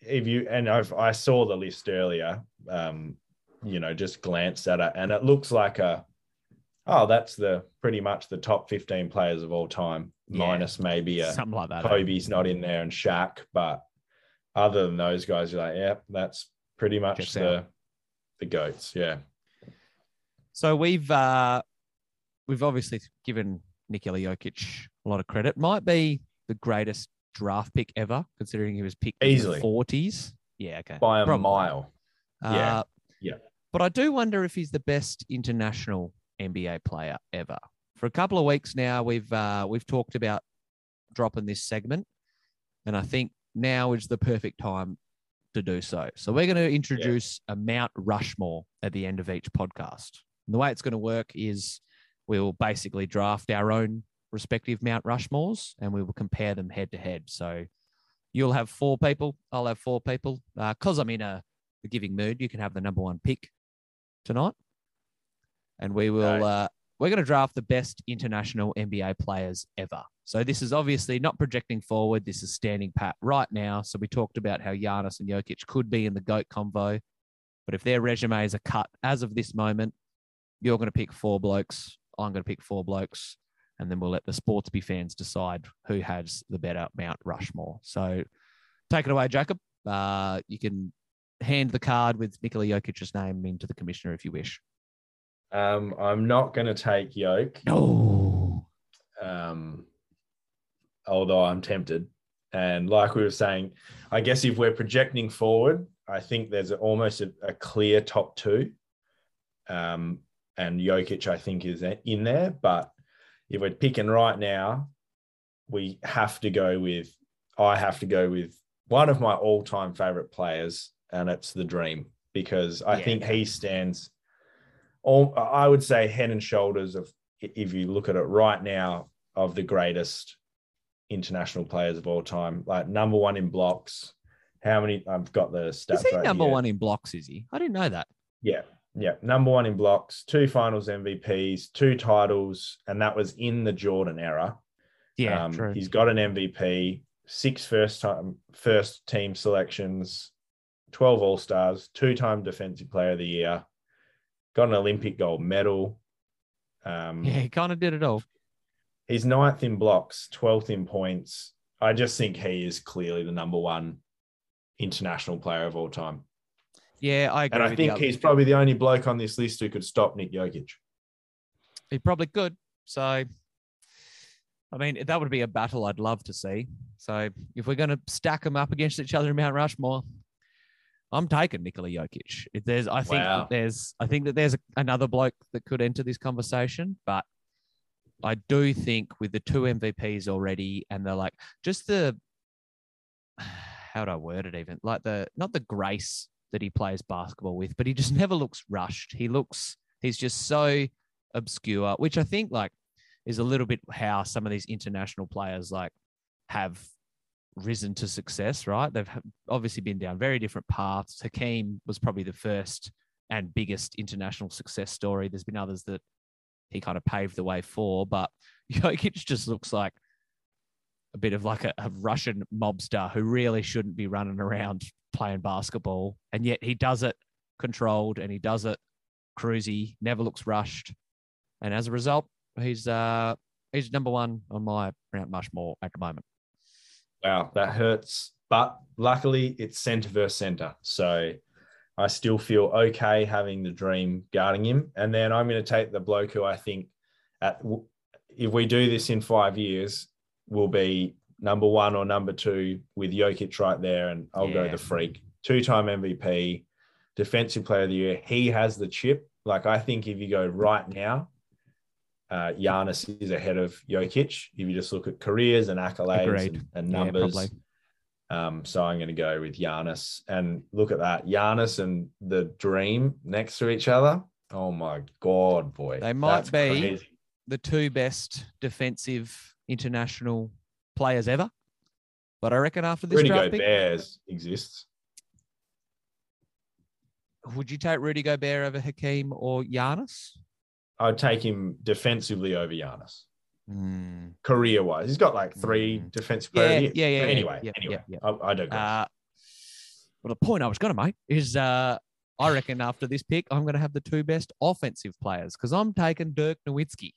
if you, and I've, I saw the list earlier, um, you know, just glanced at it and it looks like a, oh, that's the pretty much the top 15 players of all time, Yeah. minus maybe a Something like that. eh? Kobe's not in there and Shaq. But other than those guys, you're like, yeah, that's pretty much Checks the, out. the goats. Yeah. So we've uh, we've obviously given Nikola Jokic a lot of credit. Might be the greatest draft pick ever, considering he was picked Easily. in the 40s. Yeah, okay. By a Probably. mile. Yeah. Uh, Yeah. But I do wonder if he's the best international NBA player ever. For a couple of weeks now, we've uh, we've talked about dropping this segment, and I think now is the perfect time to do so. So we're going to introduce a Mount Rushmore at the end of each podcast. And the way it's going to work is we'll basically draft our own respective Mount Rushmores, and we will compare them head to head. So you'll have four people, I'll have four people. Because I'm in a, a giving mood, you can have the number one pick tonight. And we will, Okay. uh, we're going to draft the best international NBA players ever. So this is obviously not projecting forward. This is standing pat right now. So we talked about how Giannis and Jokic could be in the GOAT convo. But if their resumes are cut as of this moment, you're going to pick four blokes. I'm going to pick four blokes. And then we'll let the Sportsby fans decide who has the better Mount Rushmore. So take it away, Jacob. Uh, you can hand the card with Nikola Jokic's name into the commissioner if you wish. Um, I'm not going to take Yoke, No. um, although I'm tempted. And like we were saying, I guess if we're projecting forward, I think there's almost a, a clear top two. Um, and Jokic, I think, is in there. But if we're picking right now, we have to go with, I have to go with one of my all time favorite players, and it's the Dream, because I Yeah. think he stands, all, I would say, head and shoulders of, if you look at it right now, of the greatest international players of all time, like number one in blocks. How many? I've got the stats. Is he right number here. one in blocks? Is he? I didn't know that. Yeah, yeah, number one in blocks, two Finals MVPs, two titles, and that was in the Jordan era. Yeah, Um, true. He's got an MVP, six first time first team selections, twelve All Stars, two time Defensive Player of the Year, got an Olympic gold medal. Um, Yeah, he kind of did it all. He's ninth in blocks, 12th in points. I just think he is clearly the number one international player of all time. Yeah, I agree. And I think he's probably the only bloke on this list who could stop Nick Jokic. he probably could. So, I mean, that would be a battle I'd love to see. So, if we're going to stack them up against each other in Mount Rushmore, I'm taking Nikola Jokic. If there's, I think Wow. that there's, I think that there's another bloke that could enter this conversation, but I do think with the two MVPs already, and they're like just the, (sighs) how do I word it? Even like the not the grace that he plays basketball with, but he just (laughs) never looks rushed. He looks, he's just so obscure, which I think like is a little bit how some of these international players like have risen to success, right? They've obviously been down very different paths. Hakeem was probably the first and biggest international success story. There's been others that he kind of paved the way for, but (laughs) Jokic just looks like a bit of like a, a Russian mobster who really shouldn't be running around playing basketball, and yet he does it controlled and he does it cruisy, never looks rushed, and as a result, he's uh he's number one on my Mount Rushmore at the moment. Wow, that hurts. But luckily, it's center versus center. So I still feel okay having the dream guarding him. And then I'm going to take the bloke who I think, at if we do this in five years, will be number one or number two with Jokic right there. And I'll go the freak. Two time MVP, defensive player of the year. He has the chip. Like, I think if you go right now, uh, Giannis is ahead of Jokic. If you just look at careers and accolades and, and numbers. probably. Um, so I'm going to go with Giannis. And look at that. Giannis and the Dream next to each other. Oh my God, boy. They might be. crazy. The two best defensive international players ever, but I reckon after this Rudy draft pick, Bears exists. would you take Rudy Gobert over Hakeem or Giannis? I'd take him defensively over Giannis. Mm. career wise. He's got like three Mm. defensive Yeah, player. of the year. yeah, yeah, yeah, Anyway, yeah, anyway, yeah, I, I digress. Uh, well, the point I was going to make is uh, I reckon after this pick, I'm going to have the two best offensive players because I'm taking Dirk Nowitzki.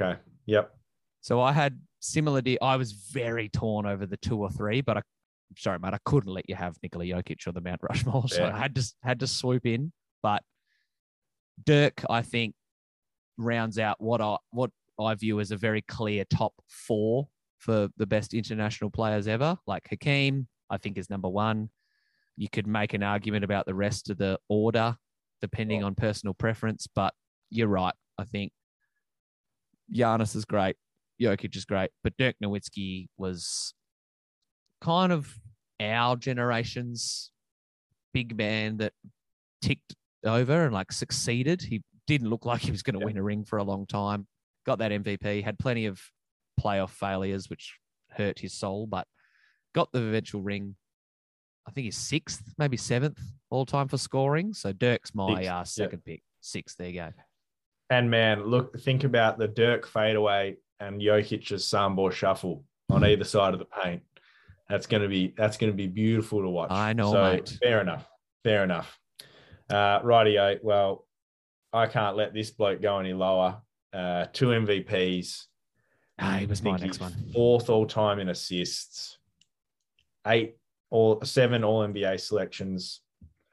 okay. Yep. So I had similar. De- I was very torn over the two or three, but I, sorry, mate, I couldn't let you have Nikola Jokic or the Mount Rushmore, (laughs) so Yeah. I had to had to swoop in. But Dirk, I think, rounds out what I what I view as a very clear top four for the best international players ever. Like Hakeem, I think is number one. You could make an argument about the rest of the order, depending Oh. on personal preference, but you're right. I think Giannis is great. Jokic is great, but Dirk Nowitzki was kind of our generation's big man that ticked over and like succeeded. He didn't look like he was going to Yeah. win a ring for a long time. Got that MVP, had plenty of playoff failures, which hurt his soul, but got the eventual ring. I think he's sixth, maybe seventh all time for scoring. So Dirk's my Sixth, uh, yeah. second pick. Sixth, there you go. And man, look, think about the Dirk fadeaway and Jokic's Sombor shuffle on either side of the paint. That's gonna be that's gonna be beautiful to watch. I know, So mate. fair enough. Fair enough. Uh, rightio. Well, I can't let this bloke go any lower. Uh, two MVPs. Ah, he was my next one. Fourth all time in assists. Eight or seven all NBA selections.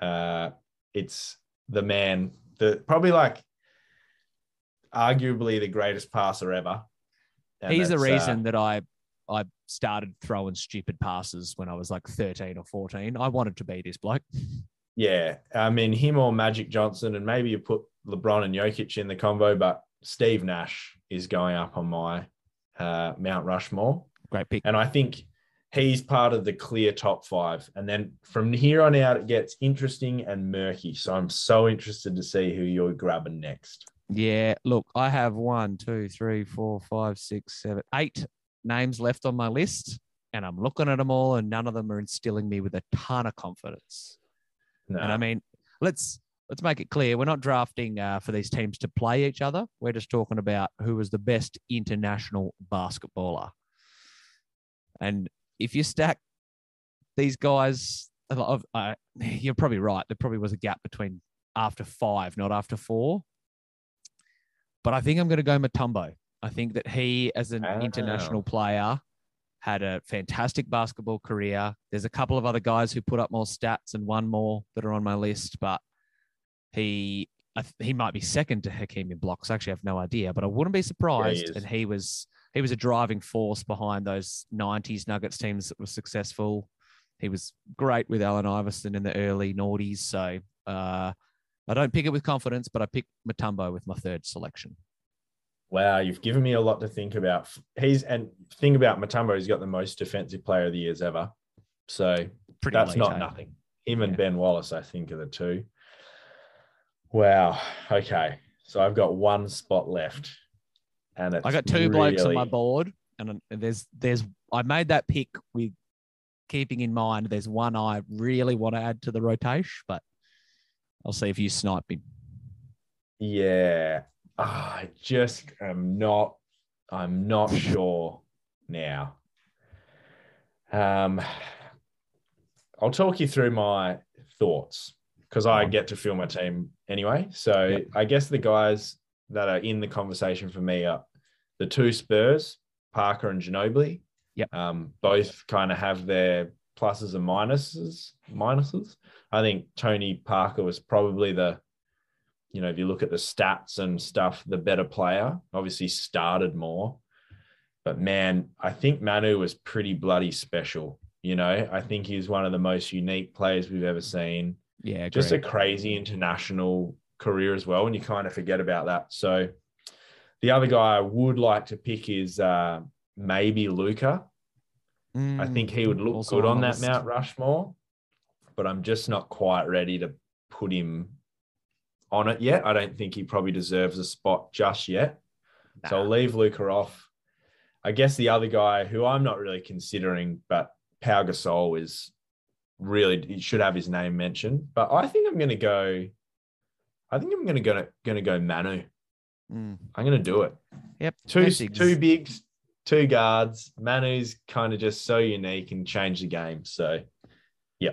Uh, it's the man, the probably like arguably the greatest passer ever. And He's the uh, reason that I I started throwing stupid passes when I was like 13 or 14. I wanted to be this bloke. yeah, I mean him or Magic Johnson, and maybe you put LeBron and Jokic in the combo, but Steve Nash is going up on my uh, Mount Rushmore. Great pick. And I think he's part of the clear top five. And then from here on out, it gets interesting and murky. So I'm so interested to see who you're grabbing next. Yeah, look, I have one, two, three, four, five, six, seven, eight names left on my list, and I'm looking at them all, and none of them are instilling me with a ton of confidence. No. And I mean, let's let's make it clear: we're not drafting uh, for these teams to play each other. We're just talking about who was the best international basketballer. And if you stack these guys, uh, uh, you're probably right. There probably was a gap between after five, not after four. But I think I'm going to go Mutombo. I think that he, as an Ah. international player, had a fantastic basketball career. There's a couple of other guys who put up more stats and one more that are on my list, but he he might be second to Hakeem in blocks. Actually, I have no idea, but I wouldn't be surprised. is. and he was he was a driving force behind those '90s Nuggets teams that were successful. He was great with Allen Iverson in the early noughties. So uh, I don't pick it with confidence, but I pick Mutombo with my third selection. Wow, you've given me a lot to think about. He's and think about Mutombo, he's got the most defensive player of the years ever. So Pretty that's elite, not eh? nothing. Him and Ben Wallace, I think, are the two. Wow. Okay. So I've got one spot left. And it's I got two blokes on my board, and there's there's I made that pick with keeping in mind there's one I really want to add to the rotation, but I'll see if you snipe him. Yeah. Ah, I just am not I'm not sure now. Um I'll talk you through my thoughts because I get to fill my team anyway. So Yep. I guess the guys that are in the conversation for me are the two Spurs, Parker and Ginobili. Yep. Um, both kind of have their pluses and minuses. Minuses. I think Tony Parker was probably the, you know, if you look at the stats and stuff, the better player. Obviously, started more, but man, I think Manu was pretty bloody special. You know, I think he's one of the most unique players we've ever seen Yeah, just a crazy international career as well, and you kind of forget about that. So the other guy I would like to pick is uh, maybe Luka. I think he would Mm, look good on that. Mount Rushmore, but I'm just not quite ready to put him on it yet. I don't think he probably deserves a spot just yet. So I'll leave Luka off. I guess the other guy who I'm not really considering, but Pau Gasol is really he should have his name mentioned. But I think I'm going to go. I think I'm going to go going to go Manu. Mm. I'm going to do it. Yep. Two Messigs. two bigs, two guards. Manu's kind of just so unique and changed the game. So yeah.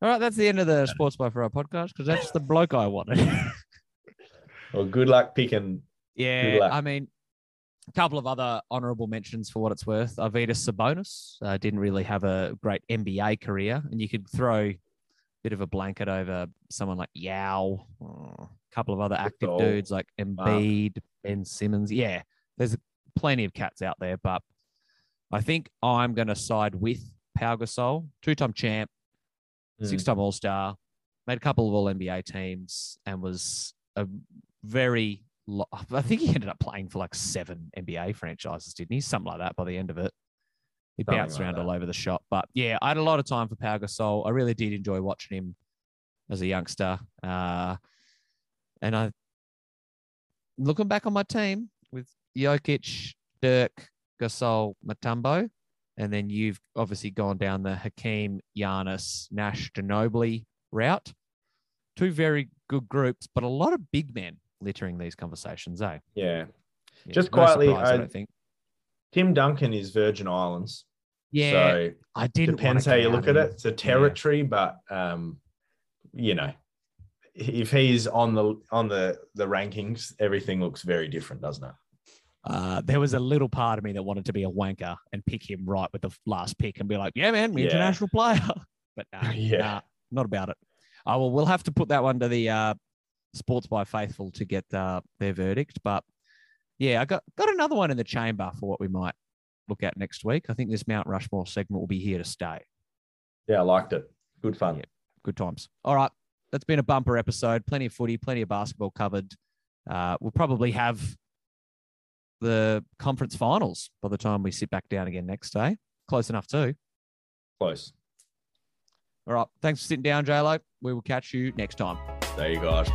All right, that's the end of the Sports by our podcast because that's the bloke I wanted. (laughs) well, good luck picking. yeah, luck. I mean, a couple of other honourable mentions for what it's worth. Arvydas Sabonis uh, didn't really have a great NBA career, and you could throw a bit of a blanket over someone like Yao, uh, a couple of other active Gasol, dudes like Embiid, Ben Simmons. Yeah, there's plenty of cats out there, but I think I'm going to side with Pau Gasol, two-time champ, Mm. six-time All-Star, made a couple of All NBA teams, and was a very. I think he ended up playing for like seven NBA franchises, didn't he? Something like that by the end of it. He Something bounced like around that. all over the shop, but yeah, I had a lot of time for Pau Gasol. I really did enjoy watching him as a youngster, uh, and I looking back on my team with Jokic, Dirk, Gasol, Mutombo, and then you've obviously gone down the Hakeem, Giannis, Nash, Ginobili route. Two very good groups, but a lot of big men littering these conversations, eh? Yeah. Yeah, Just no quietly, surprise, I, I- don't think. Tim Duncan is Virgin Islands. Yeah, So I didn't. depends how you look at it. It's a territory, but um, you know, if he's on the on the the rankings, everything looks very different, doesn't it? Uh, there was a little part of me that wanted to be a wanker and pick him right with the last pick and be like, yeah, man, Yeah. international player. (laughs) but nah, (laughs) Yeah. nah, not about it. Oh, well, we'll have to put that one to the uh, Sports by Faithful to get uh, their verdict. But yeah, I got, got another one in the chamber for what we might look at next week. I think this Mount Rushmore segment will be here to stay. Yeah, I liked it. Good fun. Yeah. Good times. All right. That's been a bumper episode. Plenty of footy, plenty of basketball covered. Uh, we'll probably have the conference finals by the time we sit back down again next day. Close enough, too. Close. All right. Thanks for sitting down, JLo. We will catch you next time. There you guys.